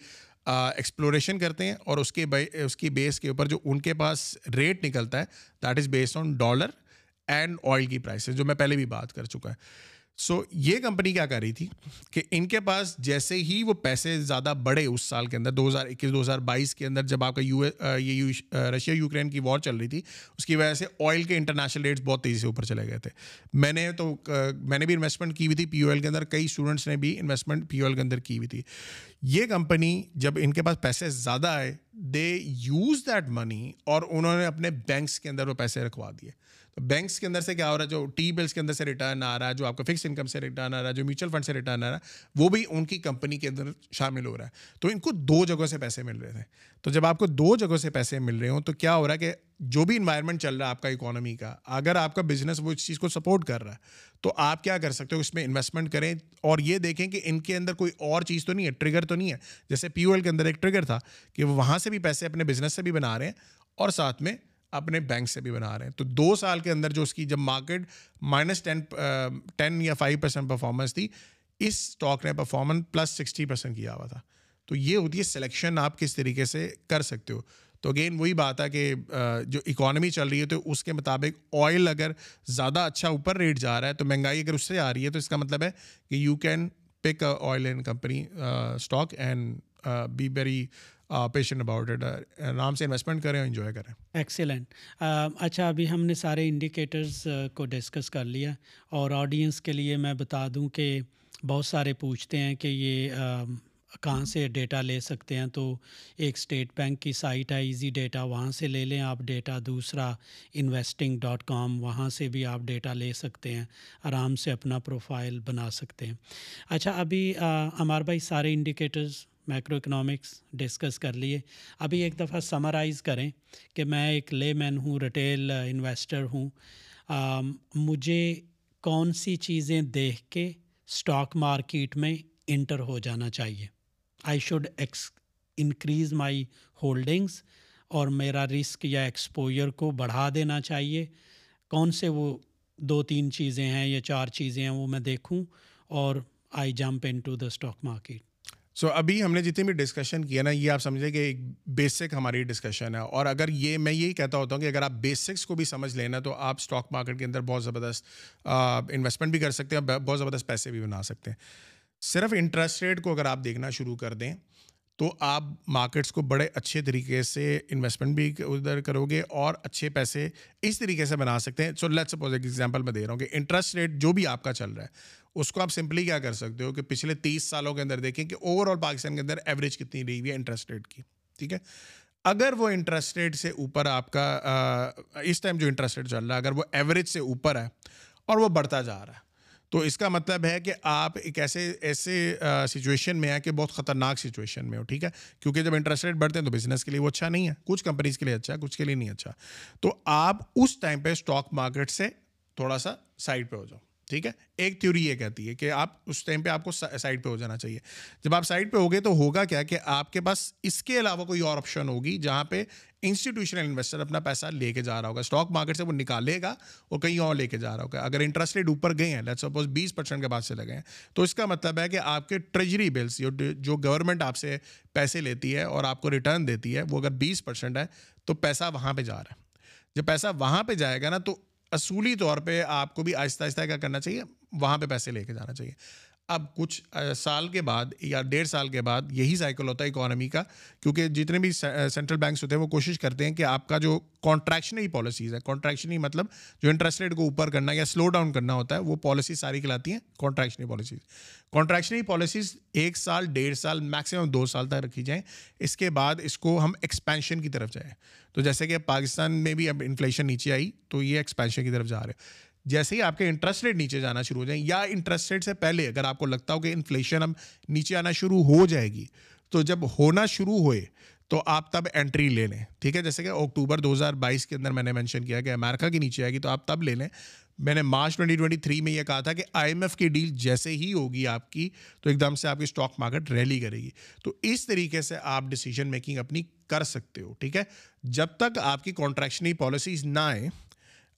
ایکسپلوریشن کرتے ہیں اور اس کے اس کی بیس کے اوپر جو ان کے پاس ریٹ نکلتا ہے that is based on dollar and oil کی پرائسز جو میں پہلے بھی بات کر چکا ہے سو یہ کمپنی کیا کر رہی تھی کہ ان کے پاس جیسے ہی وہ پیسے زیادہ بڑھے اس سال کے اندر، دو ہزار اکیس، دو ہزار بائیس کے اندر، جب آپ کا یو یہ رشیا، یوکرین کی وار چل رہی تھی، اس کی وجہ سے آئل کے انٹرنیشنل ریٹس بہت تیزی سے اوپر چلے گئے تھے۔ میں نے تو میں نے بھی انویسٹمنٹ کی ہوئی تھی پی او ایل کے اندر، کئی اسٹوڈنٹس نے بھی انویسٹمنٹ پی او ایل کے اندر کی ہوئی تھی۔ یہ کمپنی جب ان کے پاس پیسے زیادہ آئے دے یوز دیٹ منی اور انہوں نے اپنے بینکس کے اندر وہ پیسے رکھوا دیے۔ بینکس کے اندر سے کیا ہو رہا ہے؟ جو ٹی بلس کے اندر سے ریٹرن آ رہا ہے، جو آپ کا فکس انکم سے ریٹرن آ رہا ہے، جو میوچل فنڈ سے ریٹرن آ رہا ہے، وہ بھی ان کی کمپنی کے اندر شامل ہو رہا ہے۔ تو ان کو دو جگہوں سے پیسے مل رہے تھے۔ تو جب آپ کو دو جگہوں سے پیسے مل رہے ہوں، تو کیا ہو رہا ہے کہ جو بھی انوائرمنٹ چل رہا ہے آپ کا اکانومی کا، اگر آپ کا بزنس وہ اس چیز کو سپورٹ کر رہا ہے، تو آپ کیا کر سکتے ہو؟ اس میں انویسٹمنٹ کریں۔ اور یہ دیکھیں کہ ان کے اندر کوئی اور چیز تو نہیں ہے ٹریگر تو نہیں ہے۔ جیسے پی او ایل کے اندر ایک ٹریگر تھا کہ وہ وہاں سے بھی پیسے اپنے بزنس سے بھی بنا رہے ہیں اور ساتھ میں اپنے بینک سے بھی بنا رہے ہیں۔ تو دو سال کے اندر جو اس کی جب مارکیٹ مائنس ٹین ٹین یا فائیو پرسینٹ پرفارمنس تھی، اس اسٹاک نے پرفارمنس پلس سکسٹی پرسینٹ کیا ہوا تھا۔ تو یہ ہوتی ہے سلیکشن آپ کس طریقے سے کر سکتے ہو۔ تو اگین وہی بات ہے کہ جو اکانومی چل رہی ہے تو اس کے مطابق آئل اگر زیادہ اچھا اوپر ریٹ جا رہا ہے تو مہنگائی اگر اس سے آ رہی ہے تو اس کا مطلب ہے کہ you can pick oil and company stock and be very patient about it آرام سے انویسٹمنٹ کریں اور انجوائے کریں۔ ایکسیلنٹ اچھا ابھی ہم نے سارے انڈیکیٹرز کو ڈسکس کر لیا اور آڈینس کے لیے میں بتا دوں کہ بہت سارے پوچھتے ہیں کہ یہ کہاں سے ڈیٹا لے سکتے ہیں، تو ایک اسٹیٹ بینک کی سائٹ ہے ایزی ڈیٹا وہاں سے لے لیں، آپ ڈیٹا دوسرا انویسٹنگ ڈاٹ کام وہاں سے بھی آپ ڈیٹا لے سکتے ہیں، آرام سے اپنا پروفائل بنا سکتے ہیں۔ اچھا ابھی ہمار بھائی، سارے انڈیکیٹرز میکرو اکنامکس ڈسکس کر لیے۔ ابھی ایک دفعہ سمرائز کریں کہ میں ایک لے مین ہوں ریٹیل انویسٹر ہوں۔ مجھے کون سی چیزیں دیکھ کے اسٹاک مارکیٹ میں انٹر ہو جانا چاہیے؟ I should x increase my holdings اور میرا رسک یا ایکسپوئر کو بڑھا دینا چاہیے۔ کون سے وہ دو تین چیزیں ہیں یا چار چیزیں ہیں وہ میں دیکھوں اور I jump into the stock market so ابھی ہم نے جتنی بھی ڈسکشن کیا نا یہ آپ سمجھیں کہ ایک بیسک ہماری ڈسکشن ہے اور اگر یہ میں یہی کہتا ہوتا ہوں کہ اگر آپ بیسکس کو بھی سمجھ لینا تو آپ اسٹاک مارکیٹ کے اندر بہت زبردست انویسٹمنٹ بھی کر سکتے ہیں بہت زبردست پیسے بھی بنا سکتے ہیں صرف انٹرسٹ ریٹ کو اگر آپ دیکھنا شروع کر دیں تو آپ مارکیٹس کو بڑے اچھے طریقے سے انویسٹمنٹ بھی ادھر کرو گے اور اچھے پیسے اس طریقے سے بنا سکتے ہیں۔ سو لیٹ سپوز ایک ایگزامپل میں دے رہا ہوں کہ انٹرسٹ ریٹ جو بھی آپ کا چل رہا ہے، اس کو آپ سمپلی کیا کر سکتے ہو کہ پچھلے تیس سالوں کے اندر دیکھیں کہ اوور آل پاکستان کے اندر ایوریج کتنی رہی ہوئی ہے انٹرسٹ ریٹ کی، ٹھیک ہے؟ اگر وہ انٹرسٹ ریٹ سے اوپر آپ کا اس ٹائم جو انٹرسٹ ریٹ چل رہا ہے، اگر وہ ایوریج سے اوپر ہے اور وہ بڑھتا جا رہا ہے تو اس کا مطلب ہے کہ آپ ایک ایسے ایسے سچویشن میں ہیں کہ بہت خطرناک سچویشن میں ہو، ٹھیک ہے؟ کیونکہ جب انٹرسٹ ریٹ بڑھتے ہیں تو بزنس کے لیے وہ اچھا نہیں ہے۔ کچھ کمپنیز کے لیے اچھا ہے کچھ کے لیے نہیں اچھا۔ تو آپ اس ٹائم پہ اسٹاک مارکیٹ سے تھوڑا سا سائڈ پہ ہو جاؤ۔ ٹھیک ہے؟ ایک تھیوری یہ کہتی ہے کہ آپ اس ٹائم پہ آپ کو سائڈ پہ ہو جانا چاہیے۔ جب آپ سائڈ پہ ہوگے تو ہوگا کیا کہ آپ کے پاس اس کے علاوہ کوئی اور آپشن ہوگی جہاں پہ انسٹیٹیوشنل انویسٹر اپنا پیسہ لے کے جا رہا ہوگا۔ اسٹاک مارکیٹ سے وہ نکالے گا اور کہیں اور لے کے جا رہا ہوگا۔ اگر انٹرسٹ ریٹ اوپر گئے ہیں لیٹ سپوز بیس پرسینٹ کے بعد سے لگے ہیں، تو اس کا مطلب ہے کہ آپ کے ٹریجری بلس جو گورنمنٹ آپ سے پیسے لیتی ہے اور آپ کو ریٹرن دیتی ہے، وہ اگر بیس پرسینٹ ہے تو پیسہ وہاں پہ جا رہا ہے۔ جب پیسہ وہاں پہ جائے گا نا تو اصولی طور پہ آپ کو بھی آہستہ آہستہ کیا کرنا چاہیے؟ وہاں پہ پیسے لے کے جانا چاہیے۔ اب کچھ سال کے بعد یا ڈیڑھ سال کے بعد یہی سائیکل ہوتا ہے اکانومی کا، کیونکہ جتنے بھی سینٹرل بینکس ہوتے ہیں وہ کوشش کرتے ہیں کہ آپ کا جو کانٹریکشنری پالیسیز ہے کانٹریکشنری مطلب جو انٹرسٹ ریٹ کو اوپر کرنا یا سلو ڈاؤن کرنا ہوتا ہے، وہ پالیسی ساری کہلاتی ہیں کانٹریکشنری پالیسیز کانٹریکشنری پالیسیز ایک سال، ڈیڑھ سال میکسیمم دو سال تک رکھی جائیں، اس کے بعد اس کو ہم ایکسپینشن کی طرف جائیں۔ تو جیسے کہ پاکستان میں بھی اب انفلیشن نیچے آئی، تو یہ ایکسپینشن کی طرف جا رہے ہیں۔ جیسے ہی آپ کے انٹرسٹ ریٹ نیچے جانا شروع ہو جائیں یا انٹرسٹ ریٹ سے پہلے اگر آپ کو لگتا ہو کہ انفلیشن اب نیچے آنا شروع ہو جائے گی، تو جب ہونا شروع ہوئے تو آپ تب انٹری لے لیں۔ ٹھیک ہے؟ جیسے کہ اکتوبر دو ہزار بائیس کے اندر میں نے مینشن کیا کہ امریکہ کی نیچے آئے گی تو آپ تب لے لیں۔ میں نے مارچ ٹوئنٹی ٹوئنٹی تھری میں یہ کہا تھا کہ آئی ایم ایف کی ڈیل جیسے ہی ہوگی آپ کی تو ایک دم سے آپ کی اسٹاک مارکیٹ ریلی کرے گی۔ تو اس طریقے سے آپ ڈیسیجن میکنگ اپنی کر سکتے ہو۔ ٹھیک ہے؟ جب تک آپ کی کانٹریکشنری پالیسیز نہ آئیں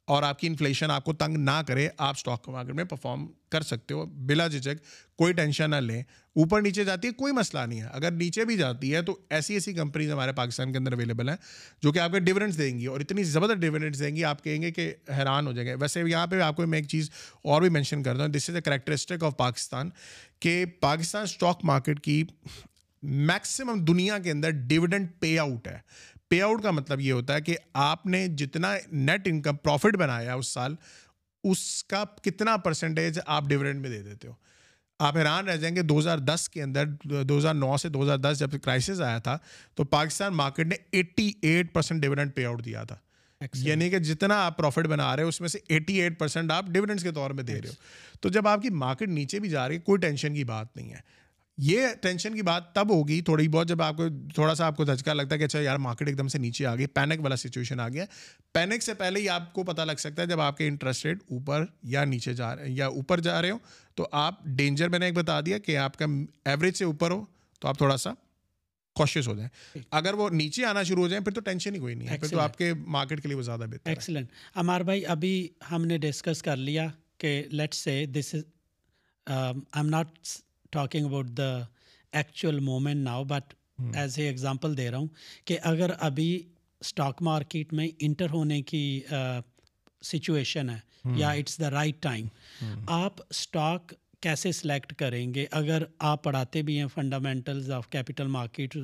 اور آپ کی انفلیشن آپ کو تنگ نہ کرے، آپ اسٹاک مارکیٹ میں پرفارم کر سکتے ہو۔ بلا جھجک کوئی ٹینشن نہ لیں۔ اوپر نیچے جاتی ہے، کوئی مسئلہ نہیں ہے۔ اگر نیچے بھی جاتی ہے تو ایسی ایسی کمپنیز ہمارے پاکستان کے اندر اویلیبل ہیں جو کہ آپ کے ڈویڈنڈس دیں گی اور اتنی زبردست ڈویڈنڈس دیں گی، آپ کہیں گے کہ حیران ہو جائیں گے۔ ویسے یہاں پہ آپ کو میں ایک چیز اور بھی مینشن کرتا ہوں۔ This is a characteristic of Pakistan کہ پاکستان اسٹاک مارکیٹ کی میکسیمم دنیا کے اندر ڈویڈنڈ پے آؤٹ ہے۔ پے آؤٹ کا مطلب یہ ہوتا ہے کہ آپ نے جتنا نیٹ انکم پروفٹ بنایا اس سال اس کا کتنا پرسنٹیج آپ ڈویڈنڈ میں دے دیتے ہو۔ آپ حیران رہ جائیں گے دو ہزار دس کے اندر دو ہزار نو سے دو ہزار دس جب کرائسس آیا تھا تو پاکستان مارکیٹ نے eighty eight percent dividend pay out دیا تھا۔ یعنی کہ جتنا آپ پروفٹ بنا رہے ہو اس میں سے ایٹی ایٹ پرسینٹ آپ ڈویڈنڈس کے طور میں دے رہے ہو۔ تو جب آپ کی مارکیٹ نیچے بھی جا رہی ہے کوئی ٹینشن کی بات نہیں ہے۔ یہ ٹینشن کی بات تب ہوگی تھوڑی بہت جب آپ کو تھوڑا سا آپ کو دھچکا لگتا ہے کہ اچھا یار مارکیٹ ایک دم سے نیچے آ گئی پینک والا سچویشن آ گیا۔ پینک سے پہلے ہی آپ کو پتہ لگ سکتا ہے جب آپ کے انٹرسٹ ریٹ اوپر یا نیچے جا رہے ہیں یا اوپر جا رہے ہو تو آپ ڈینجر میں نے ایک بتا دیا کہ آپ کا ایوریج سے اوپر ہو تو آپ تھوڑا سا کوشش ہو جائیں۔ اگر وہ نیچے آنا شروع ہو جائیں پھر تو ٹینشن ہی کوئی نہیں ہے پھر تو آپ کے مارکیٹ کے لیے وہ زیادہ بہتر ایکسلنٹ امار بھائی ابھی ہم نے ڈسکس کر لیا کہ let's say this is I am not talking about the actual moment now but as a example دے رہا ہوں کہ اگر ابھی اسٹاک مارکیٹ میں انٹر ہونے کی سچویشن ہے یا اٹس دا رائٹ ٹائم آپ اسٹاک کیسے سلیکٹ کریں گے؟ اگر آپ پڑھاتے بھی ہیں fundamentals of capital market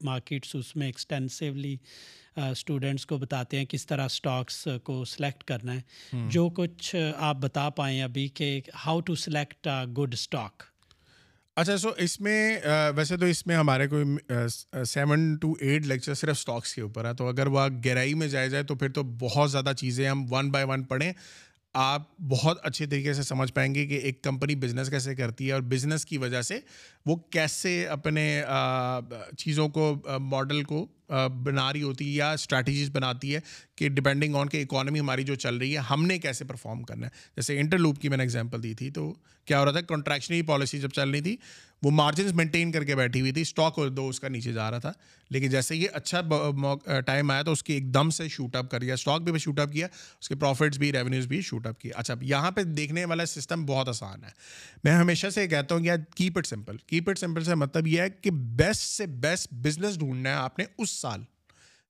markets اس میں ایکسٹینسولی اسٹوڈنٹس کو بتاتے ہیں کس طرح اسٹاکس کو سلیکٹ کرنا ہے۔ جو کچھ آپ بتا پائیں ابھی کہ how to select good stock اچھا سو اس میں ویسے تو اس میں ہمارے کوئی سیون ٹو ایٹ لیکچر صرف اسٹاکس کے اوپر ہے تو اگر وہ گہرائی میں جائے جائے تو پھر تو بہت زیادہ چیزیں ہم ون بائی ون پڑھیں۔ آپ بہت اچھے طریقے سے سمجھ پائیں گے کہ ایک کمپنی بزنس کیسے کرتی ہے اور بزنس کی وجہ سے وہ کیسے اپنے چیزوں کو ماڈل کو بنا رہی ہوتی ہے یا اسٹریٹجیز بناتی ہے کہ ڈپینڈنگ آن کہ اکانومی ہماری جو چل رہی ہے، ہم نے کیسے پرفارم کرنا ہے؟ جیسے انٹر لوپ کی میں نے ایگزامپل دی تھی، تو کیا ہو رہا تھا؟ کنٹریکشنری پالیسی جب چل رہی تھی، وہ مارجنس مینٹین کر کے بیٹھی ہوئی تھی اسٹاک دو اس کا نیچے جا رہا تھا۔ لیکن جیسے یہ اچھا ٹائم آیا تو اس کی ایک دم سے شوٹ اپ کر دیا اسٹاک بھی شوٹ اپ کیا، اس کے پروفٹس بھی ریونیوز بھی شوٹ اپ کیا۔ اچھا یہاں پہ دیکھنے والا سسٹم بہت آسان ہے۔ میں ہمیشہ سے کہتا ہوں کہ یار keep it simple keep it simple سے مطلب یہ ہے کہ بیسٹ سے بیسٹ بزنس ڈھونڈنا ہے آپ نے، اس سال۔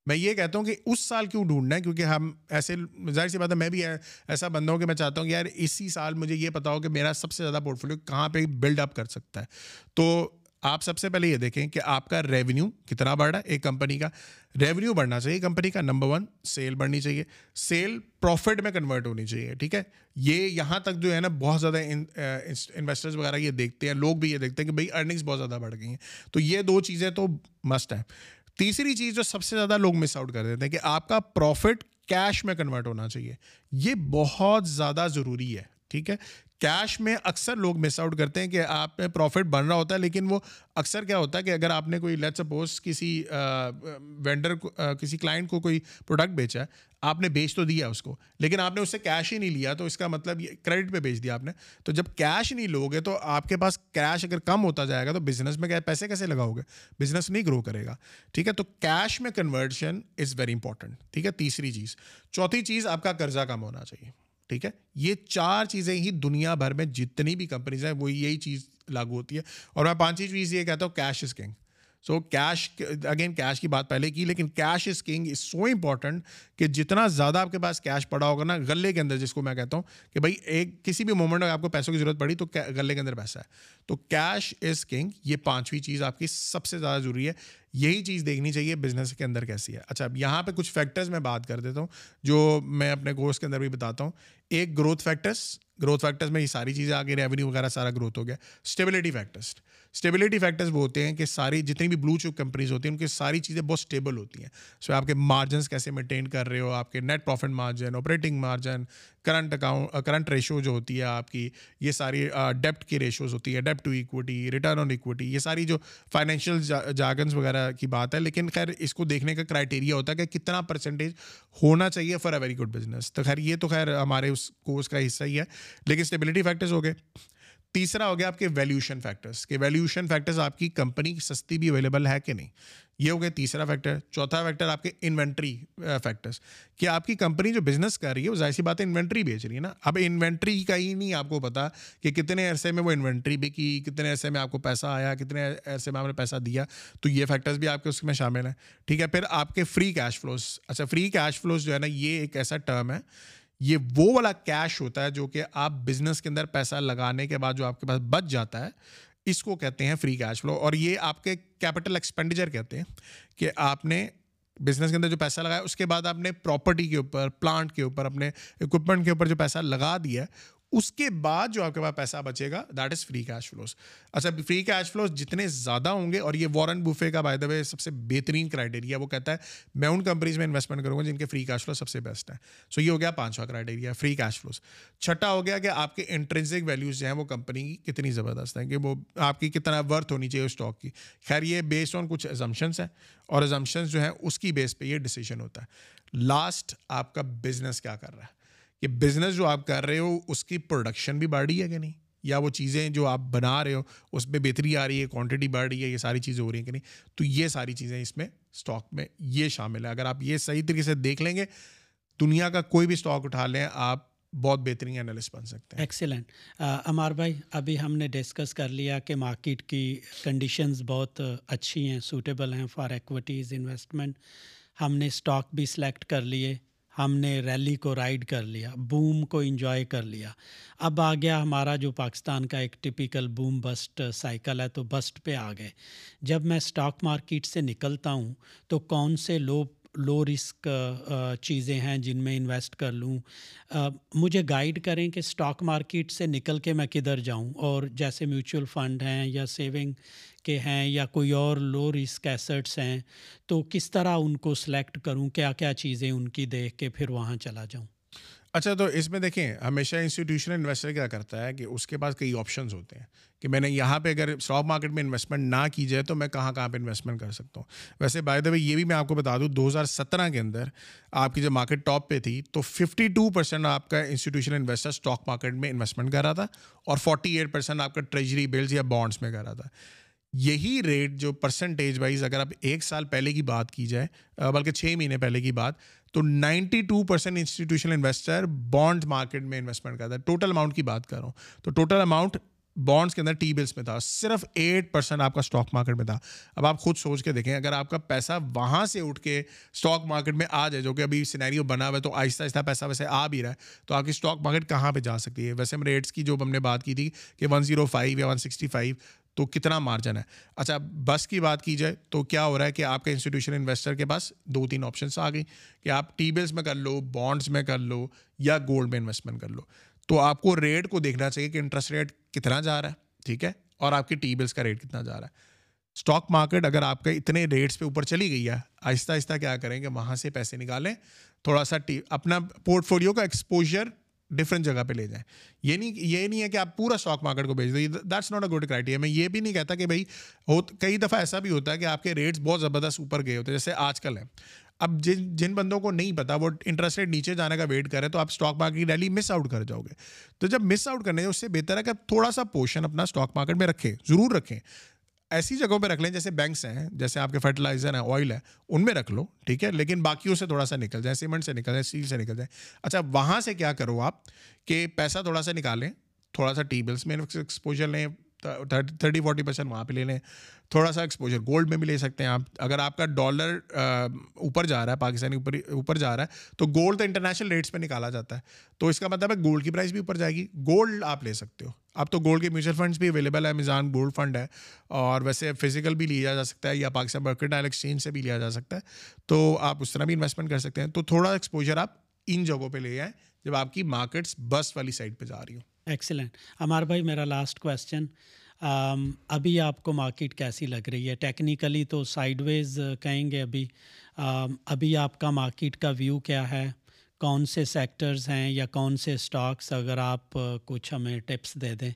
میں یہ کہتا ہوں کہ اس سال کیوں ڈھونڈنا ہے؟ کیونکہ ہم ایسے ظاہر سی بات ہے، میں بھی ایسا بندہ ہوں کہ میں چاہتا ہوں کہ یار اسی سال مجھے یہ پتا ہو کہ میرا سب سے زیادہ پورٹ فولیو کہاں پہ بلڈ اپ کر سکتا ہے۔ تو آپ سب سے پہلے یہ دیکھیں کہ آپ کا ریونیو کتنا بڑھ رہا ہے ایک کمپنی کا۔ ریونیو بڑھنا چاہیے کمپنی کا نمبر ون سیل بڑھنی چاہیے۔ سیل پروفٹ میں کنورٹ ہونی چاہیے، ٹھیک ہے؟ یہ یہاں تک جو ہے نا بہت زیادہ انویسٹرز وغیرہ یہ دیکھتے ہیں، لوگ بھی یہ دیکھتے ہیں کہ بھائی ارننگس بہت زیادہ بڑھ گئی ہیں۔ تو یہ دو چیزیں تو مسٹ ہیں۔ تیسری چیز جو سب سے زیادہ لوگ مس آؤٹ کر دیتے ہیں کہ آپ کا پروفٹ کیش میں کنورٹ ہونا چاہیے، یہ بہت زیادہ ضروری ہے، ٹھیک ہے؟ کیش میں اکثر لوگ مس آؤٹ کرتے ہیں کہ آپ میں پروفٹ بن رہا ہوتا ہے، لیکن وہ اکثر کیا ہوتا ہے کہ اگر آپ نے کوئی لیٹ سپوز کسی وینڈر کو کسی کلائنٹ کو کوئی پروڈکٹ بیچا ہے، آپ نے بیچ تو دیا اس کو، لیکن آپ نے اس سے کیش ہی نہیں لیا، تو اس کا مطلب یہ کریڈٹ پہ بیچ دیا آپ نے۔ تو جب کیش نہیں لو گے تو آپ کے پاس کیش اگر کم ہوتا جائے گا تو بزنس میں پیسے کیسے لگاؤ گے؟ بزنس نہیں گرو کرے گا۔ ٹھیک ہے، تو کیش میں کنورشن از ویری امپورٹنٹ ٹھیک ہے، تیسری چیز۔ چوتھی چیز، آپ کا قرضہ کم ہونا چاہیے۔ ٹھیک ہے؟ یہ چار چیزیں ہی دنیا بھر میں جتنی بھی کمپنیز ہیں، وہ یہی چیز لاگو ہوتی ہے۔ اور میں پانچویں چیز یہ کہتا ہوں cash is king so cash again cash کی بات پہلے کی، لیکن cash is king is so important کہ جتنا زیادہ آپ کے پاس کیش پڑا ہوگا نا، غلے کے اندر، جس کو میں کہتا ہوں کہ بھائی ایک کسی بھی مومنٹ میں آپ کو پیسوں کی ضرورت پڑی تو غلے کے اندر پیسہ ہے۔ تو کیش از کنگ یہ پانچویں چیز آپ کی سب سے زیادہ ضروری ہے۔ یہی چیز دیکھنی چاہیے بزنس کے اندر کیسی ہے۔ اچھا اب یہاں پہ کچھ فیکٹرز میں بات کر دیتا ہوں، جو میں اپنے کورس کے اندر بھی بتاتا ہوں۔ ایک گروتھ فیکٹرس گروتھ فیکٹرز میں یہ ساری چیزیں آگے ریونیو وغیرہ سارا گروتھ ہو گیا۔ اسٹیبلٹی فیکٹرس اسٹیبلٹی فیکٹرز وہ ہوتے ہیں کہ ساری جتنی بھی بلو چپ کمپنیز ہوتی ہیں، ان کی ساری چیزیں بہت اسٹیبل ہوتی ہیں۔ سو آپ کے مارجنس کیسے مینٹین کر رہے ہو؟ آپ کے net profit margin operating margin current account current ratio جو ہوتی ہے آپ کی، یہ ساری ڈیپٹ کی ریشوز ہوتی ہے ڈیپٹ to equity return on equity یہ ساری جو فائنینشیل جاگنس وغیرہ کی بات ہے۔ لیکن خیر، اس کو دیکھنے کا کرائٹیریا ہوتا ہے کہ کتنا پرسنٹیج ہونا چاہیے for a very good business تو خیر، یہ تو خیر ہمارے اس کورس کا حصہ ہی ہے۔ لیکن اسٹیبلٹی فیکٹرز ہو گئے۔ تیسرا ہو گیا آپ کے ویلیوشن فیکٹرس کہ ویلیوشن فیکٹرز آپ کی کمپنی سستی بھی اویلیبل ہے کہ نہیں؟ یہ ہو گیا تیسرا فیکٹر چوتھا فیکٹر آپ کے انوینٹری فیکٹرس کہ آپ کی کمپنی جو بزنس کر رہی ہے، وہ ظاہر سی بات ہے انوینٹری بیچ رہی ہے نا۔ اب انوینٹری کا ہی نہیں آپ کو پتا کہ کتنے عرصے میں وہ انوینٹری بھی کی، کتنے عرصے میں آپ کو پیسہ آیا، کتنے عرصے میں آپ نے پیسہ دیا۔ تو یہ فیکٹرس بھی آپ کے اس میں شامل ہیں۔ ٹھیک ہے، پھر آپ کے فری کیش فلوز اچھا فری کیش فلوز جو ہے نا، یہ ایک ایسا ٹرم ہے یہ وہ والا کیش ہوتا ہے جو کہ آپ بزنس کے اندر پیسہ لگانے کے بعد جو آپ کے پاس بچ جاتا ہے، اس کو کہتے ہیں فری کیش فلو اور یہ آپ کے کیپٹل ایکسپینڈیچر کہتے ہیں کہ آپ نے بزنس کے اندر جو پیسہ لگایا، اس کے بعد آپ نے پراپرٹی کے اوپر پلانٹ کے اوپر، اپنے اکوپمنٹ کے اوپر جو پیسہ لگا دیا ہے اس کے بعد جو آپ کے پاس پیسہ بچے گا that is free cash flows اچھا فری کیش فلوز جتنے زیادہ ہوں گے، اور یہ وارن بوفے کا بائی دا وے سب سے بہترین کرائٹیریا وہ کہتا ہے، میں ان کمپنیز میں انویسٹمنٹ کروں گا جن کے فری کیش فلو سب سے بیسٹ ہے سو یہ ہو گیا پانچواں کرائٹیریا فری کیش فلوز چھٹا ہو گیا کہ آپ کے انٹرنسک ویلیوز جو ہیں وہ کمپنی کی کتنی زبردست ہیں، کہ وہ آپ کی کتنا ورتھ ہونی چاہیے اسٹاک کی. خیر، یہ بیسڈ آن کچھ ایزمشنس ہیں، اور ایزمشنس جو ہیں اس کی بیس پہ یہ ڈیسیجن ہوتا ہے. لاسٹ آپ کا بزنس کیا کر رہا ہے؟ کہ بزنس جو آپ کر رہے ہو، اس کی پروڈکشن بھی بڑھ رہی ہے کہ نہیں؟ یا وہ چیزیں جو آپ بنا رہے ہو، اس میں بہتری آ رہی ہے کوانٹٹی بڑھ رہی ہے، یہ ساری چیزیں ہو رہی ہیں کہ نہیں؟ تو یہ ساری چیزیں اس میں اسٹاک میں یہ شامل ہے۔ اگر آپ یہ صحیح طریقے سے دیکھ لیں گے، دنیا کا کوئی بھی اسٹاک اٹھا لیں، آپ بہت بہترین انالسٹ بن سکتے ہیں۔ ایکسیلنٹ امار بھائی، ابھی ہم نے ڈسکس کر لیا کہ مارکیٹ کی کنڈیشنز بہت اچھی ہیں سوٹیبل ہیں فار ایکویٹیز انویسٹمنٹ ہم نے اسٹاک بھی سلیکٹ کر لیے۔ ہم نے ریلی کو رائڈ کر لیا، بوم کو انجوائے کر لیا۔ اب آ گیا ہمارا جو پاکستان کا ایک ٹپیکل بوم بسٹ سائیکل ہے تو بسٹ پہ آ گئے۔ جب میں اسٹاک مارکیٹ سے نکلتا ہوں تو کون سے لو لو رسک چیزیں ہیں جن میں انویسٹ کر لوں۔ مجھے گائیڈ کریں کہ اسٹاک مارکیٹ سے نکل کے میں کدھر جاؤں اور جیسے میوچول فنڈ ہیں یا سیونگ کے ہیں یا کوئی اور لو رسک ایسٹس ہیں، تو کس طرح ان کو سلیکٹ کروں، کیا کیا چیزیں ان کی دیکھ کے پھر وہاں چلا جاؤں۔ اچھا تو اس میں دیکھیں، ہمیشہ انسٹیٹیوشنل انویسٹر کیا کرتا ہے کہ اس کے پاس کئی آپشنز ہوتے ہیں۔ کہ میں نے یہاں پہ اگر اسٹاک مارکیٹ میں انویسٹمنٹ نہ کی جائے تو میں کہاں کہاں پہ انویسٹمنٹ کر سکتا ہوں۔ ویسے بائی دا وے یہ بھی میں آپ کو بتا دوں، دو ہزار سترہ کے اندر آپ کی جب مارکیٹ ٹاپ پہ تھی تو ففٹی ٹو پرسینٹ آپ کا انسٹیٹیوشنل انویسٹر اسٹاک مارکیٹ میں انویسٹمنٹ کر رہا تھا اور فورٹی ایٹ پرسینٹ آپ کا ٹریجری بلز یا بانڈس میں کر رہا تھا۔ یہی ریٹ جو پرسنٹیج وائز اگر آپ ایک سال پہلے کی بات کی جائے بلکہ چھ مہینے پہلے کی بات، تو ninety two percent institutional investor bond market میں انویسٹمنٹ کرتا ہے ٹوٹل اماؤنٹ کی بات کر رہا ہوں، تو ٹوٹل اماؤنٹ بانڈس کے اندر ٹی بلس میں تھا، صرف ایٹ پرسینٹ آپ کا اسٹاک مارکیٹ میں تھا۔ اب آپ خود سوچ کے دیکھیں، اگر آپ کا پیسہ وہاں سے اٹھ کے اسٹاک مارکیٹ میں آ جائے، جو کہ ابھی سینیریو بنا ہوا ہے، تو آہستہ آہستہ پیسہ ویسے آ بھی رہا ہے، تو آپ کی اسٹاک مارکیٹ کہاں پہ جا سکتی ہے؟ ویسے ہم ریٹس کی جو ہم نے بات کی تھی کہ ون زیرو فائیو یا ون سکسٹی فائیو تو کتنا مارجن ہے؟ اچھا بس کی بات کی جائے تو کیا ہو رہا ہے کہ آپ کے انسٹیٹیوشن انویسٹر کے پاس دو تین آپشنس آ گئی کہ آپ ٹی بلس میں کر لو بانڈس میں کر لو یا گولڈ میں انویسٹمنٹ کر لو۔ تو آپ کو ریٹ کو دیکھنا چاہیے کہ انٹرسٹ ریٹ کتنا جا رہا ہے، ٹھیک ہے؟ اور آپ کی ٹی بلس کا ریٹ کتنا جا رہا ہے۔ اسٹاک مارکیٹ اگر آپ کے اتنے ریٹس پہ اوپر چلی گئی ہے، آہستہ آہستہ کیا کریں کہ وہاں سے پیسے نکالیں، تھوڑا سا ٹی، اپنا پورٹ فولیو کا ایکسپوجر ڈفرینٹ جگہ پہ لے جائیں۔ یہ نہیں یہ نہیں ہے کہ آپ پورا اسٹاک مارکیٹ کو بھیج دیں that's not a good criteria میں یہ بھی نہیں کہتا کہ بھائی کئی دفعہ ایسا بھی ہوتا ہے کہ آپ کے ریٹس بہت زبردست اوپر گئے ہوتے ہیں، جیسے آج کل ہے۔ اب جن جن بندوں کو نہیں پتا، وہ انٹرسٹ ریٹ نیچے جانے کا ویٹ کریں تو آپ اسٹاک مارکیٹ کی ریلی مس آؤٹ کر جاؤ گے۔ تو جب مس آؤٹ کرنے اس سے بہتر ہے کہ آپ تھوڑا سا پورشن اپنا اسٹاک مارکیٹ میں رکھیں، ضرور رکھیں۔ ایسی جگہوں پہ رکھ لیں جیسے بینکس ہیں، جیسے آپ کے فرٹیلائزر ہیں آئل ہے ان میں رکھ لو، ٹھیک ہے؟ لیکن باقیوں سے تھوڑا سا نکل جائیں سیمنٹ سے نکل جائیں اسٹیل سے نکل جائیں۔ اچھا وہاں سے کیا کرو آپ کہ پیسہ تھوڑا سا نکالیں، تھوڑا سا ٹی بلس میں ایکسپوجر لیں تھرٹی فورٹی پرسینٹ وہاں پہ لے لیں۔ تھوڑا سا ایکسپوجر گولڈ میں بھی لے سکتے ہیں آپ۔ اگر آپ کا ڈالر اوپر جا رہا ہے، پاکستانی اوپر اوپر جا رہا ہے، تو گولڈ تو انٹرنیشنل ریٹس پہ نکالا جاتا ہے۔ تو اس کا مطلب ہے گولڈ کی پرائز بھی اوپر جائے گی۔ گولڈ آپ لے سکتے ہو۔ اب تو گولڈ کے میوچل فنڈس بھی اویلیبل ہے میزان گولڈ فنڈ ہے۔ اور ویسے فزیکل بھی لیا جا سکتا ہے یا پاکستان مرکیٹائل ایکسچینج سے بھی لیا جا سکتا ہے۔ تو آپ اس طرح بھی انویسٹمنٹ کر سکتے ہیں۔ تو تھوڑا ایکسپوجر آپ ان جگہوں پہ لے جائیں جب آپ کی مارکیٹس بس والی سائڈ پہ جا رہی ہوں۔ ایکسلنٹ امار بھائی میرا لاسٹ کویشچن ابھی آپ کو مارکیٹ کیسی لگ رہی ہے ٹیکنیکلی تو سائڈ ویز کہیں گے ابھی ابھی آپ کا مارکیٹ کا ویو کیا ہے کون سے سیکٹرز ہیں یا کون سے اسٹاکس اگر آپ کچھ ہمیں ٹپس دے دیں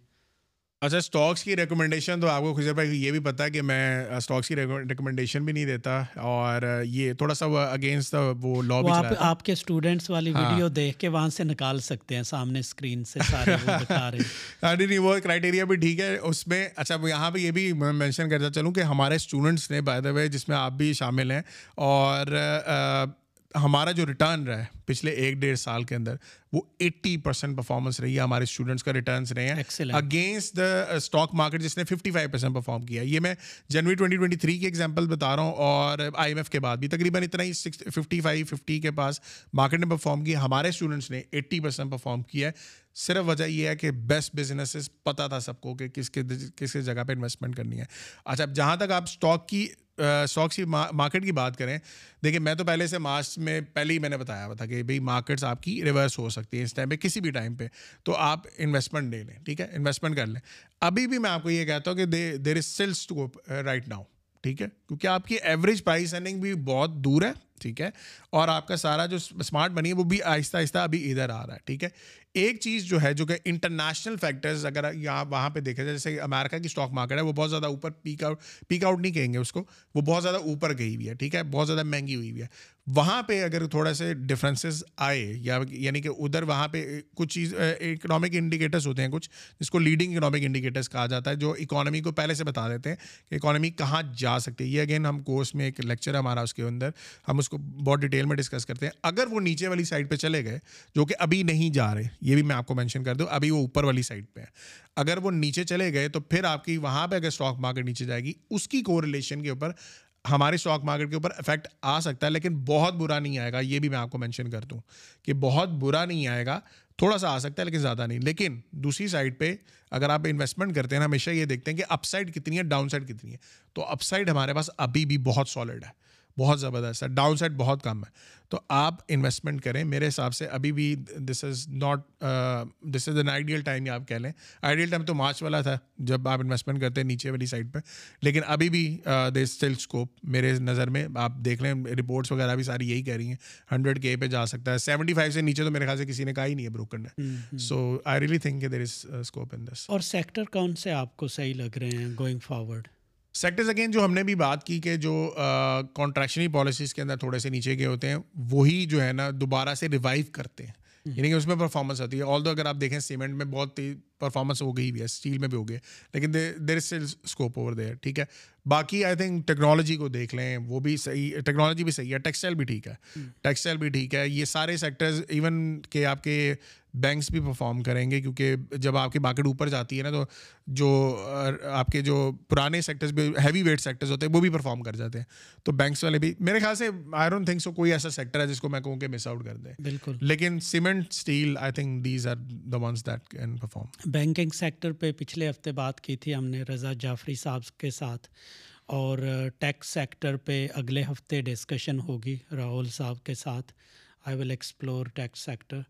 اچھا اسٹاکس کی ریکمنڈیشن تو آپ کو خزر بھائی یہ بھی پتا ہے کہ میں اسٹاکس کی ریکمنڈیشن بھی نہیں دیتا اور یہ تھوڑا سا اگینسٹ وہ لا بھی آپ کے اسٹوڈنٹس والی ویڈیو ہاں۔ دیکھ کے وہاں سے نکال سکتے ہیں سامنے اسکرین سے سارے ہاں، نہیں نہیں وہ کرائٹیریا بھی ٹھیک ہے۔ اس میں اچھا یہاں پہ یہ بھی مینشن کرتا چلوں کہ ہمارے اسٹوڈنٹس نے بائی دا وے جس میں آپ بھی شامل ہیں اور ہمارا جو ریٹرن رہا ہے پچھلے ایک ڈیڑھ سال کے اندر وہ ایٹی پرسینٹ پرفارمنس رہی ہے ہمارے اسٹوڈنٹس کا ریٹرنس رہے ہیں۔ اگینسٹ دا اسٹاک مارکیٹ جس نے ففٹی فائیو پرسینٹ پرفارم کیا۔ یہ میں جنوری ٹوئنٹی ٹوئنٹی تھری کی ایگزامپل بتا رہا ہوں اور آئی ایم ایف کے بعد بھی۔ تقریباً اتنا ہی سکس ففٹی فائیو ففٹی کے پاس مارکیٹ نے پرفارم کیا۔ ہمارے اسٹوڈنٹس نے ایٹی پرسینٹ پرفارم کیا ہے۔ صرف وجہ یہ ہے کہ بیسٹ بزنسز پتہ تھا سب کو کہ کس کے کس کس جگہ پہ انویسٹمنٹ کرنی ہے۔ اچھا جہاں تک آپ اسٹاک کی اسٹاکس کی مارکیٹ کی بات کریں، دیکھیں میں تو پہلے سے مارچ میں پہلے ہی میں نے بتایا ہوا تھا کہ بھائی مارکیٹس آپ کی ریورس ہو سکتی ہیں اس ٹائم پہ کسی بھی ٹائم پہ، تو آپ انویسٹمنٹ لے لیں، ٹھیک ہے؟ انویسٹمنٹ کر لیں۔ ابھی بھی میں آپ کو یہ کہتا ہوں کہ there is sales too right now ٹھیک ہے؟ کیونکہ آپ کی ایوریج پرائز ارننگ بھی بہت دور ہے، ٹھیک ہے؟ اور آپ کا سارا جو اسمارٹ منی ہے وہ بھی آہستہ آہستہ ابھی ادھر آ رہا ہے، ٹھیک ہے؟ ایک چیز جو ہے جو کہ انٹرنیشنل فیکٹرز اگر یہاں وہاں پہ دیکھا جائے، جیسے امریکہ کی اسٹاک مارکیٹ ہے، وہ بہت زیادہ اوپر پیک آؤٹ پیک آؤٹ نہیں کہیں گے اس کو، وہ بہت زیادہ اوپر گئی ہوئی ہے، ٹھیک ہے؟ بہت زیادہ مہنگی ہوئی ہوئی ہے۔ وہاں پہ اگر تھوڑا سے ڈفرینسز آئے، یا یعنی کہ ادھر وہاں پہ کچھ چیز اکنامک انڈیکیٹرس ہوتے ہیں کچھ، جس کو لیڈنگ اکنامک انڈیکیٹرس کہا جاتا ہے، جو اکانومی کو پہلے سے بتا دیتے ہیں کہ اکانومی کہاں جا سکتی ہے۔ یہ اگین ہم کورس میں ایک لیکچر ہے ہمارا اس کے اندر، ہم اس کو بہت ڈیٹیل میں ڈسکس کرتے ہیں۔ اگر وہ نیچے والی سائڈ پہ چلے گئے، جو کہ ابھی نہیں جا رہے یہ بھی میں آپ کو مینشن کر دوں، ابھی وہ اوپر والی سائڈ پہ ہے۔ اگر وہ نیچے چلے گئے تو پھر آپ کی وہاں پہ اگر اسٹاک مارکیٹ نیچے جائے گی، اس کی کو ریلیشن کے اوپر ہمارے اسٹاک مارکیٹ کے اوپر افیکٹ آ سکتا ہے، لیکن بہت برا نہیں آئے گا، یہ بھی میں آپ کو مینشن کر دوں کہ بہت برا نہیں آئے گا، تھوڑا سا آ سکتا ہے لیکن زیادہ نہیں۔ لیکن دوسری سائڈ پہ اگر آپ انویسٹمنٹ کرتے ہیں، ہمیشہ یہ دیکھتے ہیں کہ اپ سائڈ کتنی ہے ڈاؤن سائڈ کتنی ہے۔ تو اپ سائڈ ہمارے پاس ابھی بھی بہت سالڈ ہے۔ بہت زبردست ہے۔ ڈاؤن سائڈ بہت کم ہے۔ تو آپ انویسٹمنٹ کریں۔ میرے حساب سے ابھی بھی this is not this is an ideal time آپ کہہ لیں۔ آئیڈیل ٹائم تو مارچ والا تھا جب آپ انویسٹمنٹ کرتے ہیں نیچے والی سائڈ پہ۔ لیکن ابھی بھی دے اسٹل اسکوپ میرے نظر میں آپ دیکھ لیں رپورٹس وغیرہ بھی ساری یہی کہہ رہی ہیں۔ ہنڈریڈ کے پہ جا سکتا ہے۔ سیونٹی فائیو سے نیچے تو میرے خیال سے کسی نے کہا ہی نہیں ہے بروکن نے so I really think there is scope in this اور سیکٹر کون سے آپ کو صحیح لگ رہے ہیں گوئنگ فارورڈ سیکٹرز اگین جو ہم نے بھی بات کی کہ جو کانٹریکشنی پالیسیز کے اندر تھوڑے سے نیچے کے ہوتے ہیں وہی جو ہے نا دوبارہ سے ریوائو کرتے ہیں۔ یعنی کہ اس میں پرفارمنس آتی ہے۔ آل دو اگر آپ دیکھیں سیمنٹ میں بہت پرفارمنس ہو گئی بھی ہے اسٹیل میں بھی ہو گیا لیکن there is still scope over there ٹھیک ہے۔ باقی آئی تھنک ٹیکنالوجی کو دیکھ لیں وہ بھی صحیح ٹیکنالوجی بھی صحیح ہے ٹیکسٹائل بھی ٹھیک ہے۔ ٹیکسٹائل بھی ٹھیک ہے یہ سارے سیکٹرز ایون کہ آپ کے بینکس بھی پرفارم کریں گے کیونکہ جب آپ کی مارکیٹ اوپر جاتی ہے نا تو جو آپ کے جو پرانے سیکٹرز بھی ہیوی ویٹ سیکٹرز ہوتے ہیں وہ بھی پرفارم کر جاتے ہیں۔ تو بینکس والے بھی میرے خیال سے آئی ڈونٹ تھنک سو کوئی ایسا سیکٹر ہے جس کو میں کہوں کہ مس آؤٹ کر دیں۔ بالکل۔ لیکن cement steel I think these are the ones that can perform banking sector پہ پچھلے ہفتے بات کی تھی ہم نے رضا جعفری صاحب کے ساتھ، اور ٹیکس سیکٹر پہ اگلے ہفتے ڈسکشن ہوگی راہل صاحب کے ساتھ۔ I will explore tax sector.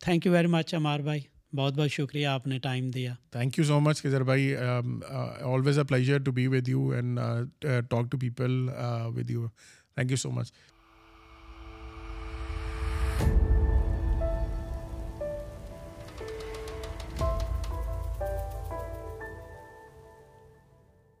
Thank you very much Ammar بھائی۔ بہت بہت شکریہ آپ نے ٹائم دیا۔ تھینک یو سو مچ کزر بھائی۔ Always a pleasure to be with you and talk to people with you thank you so much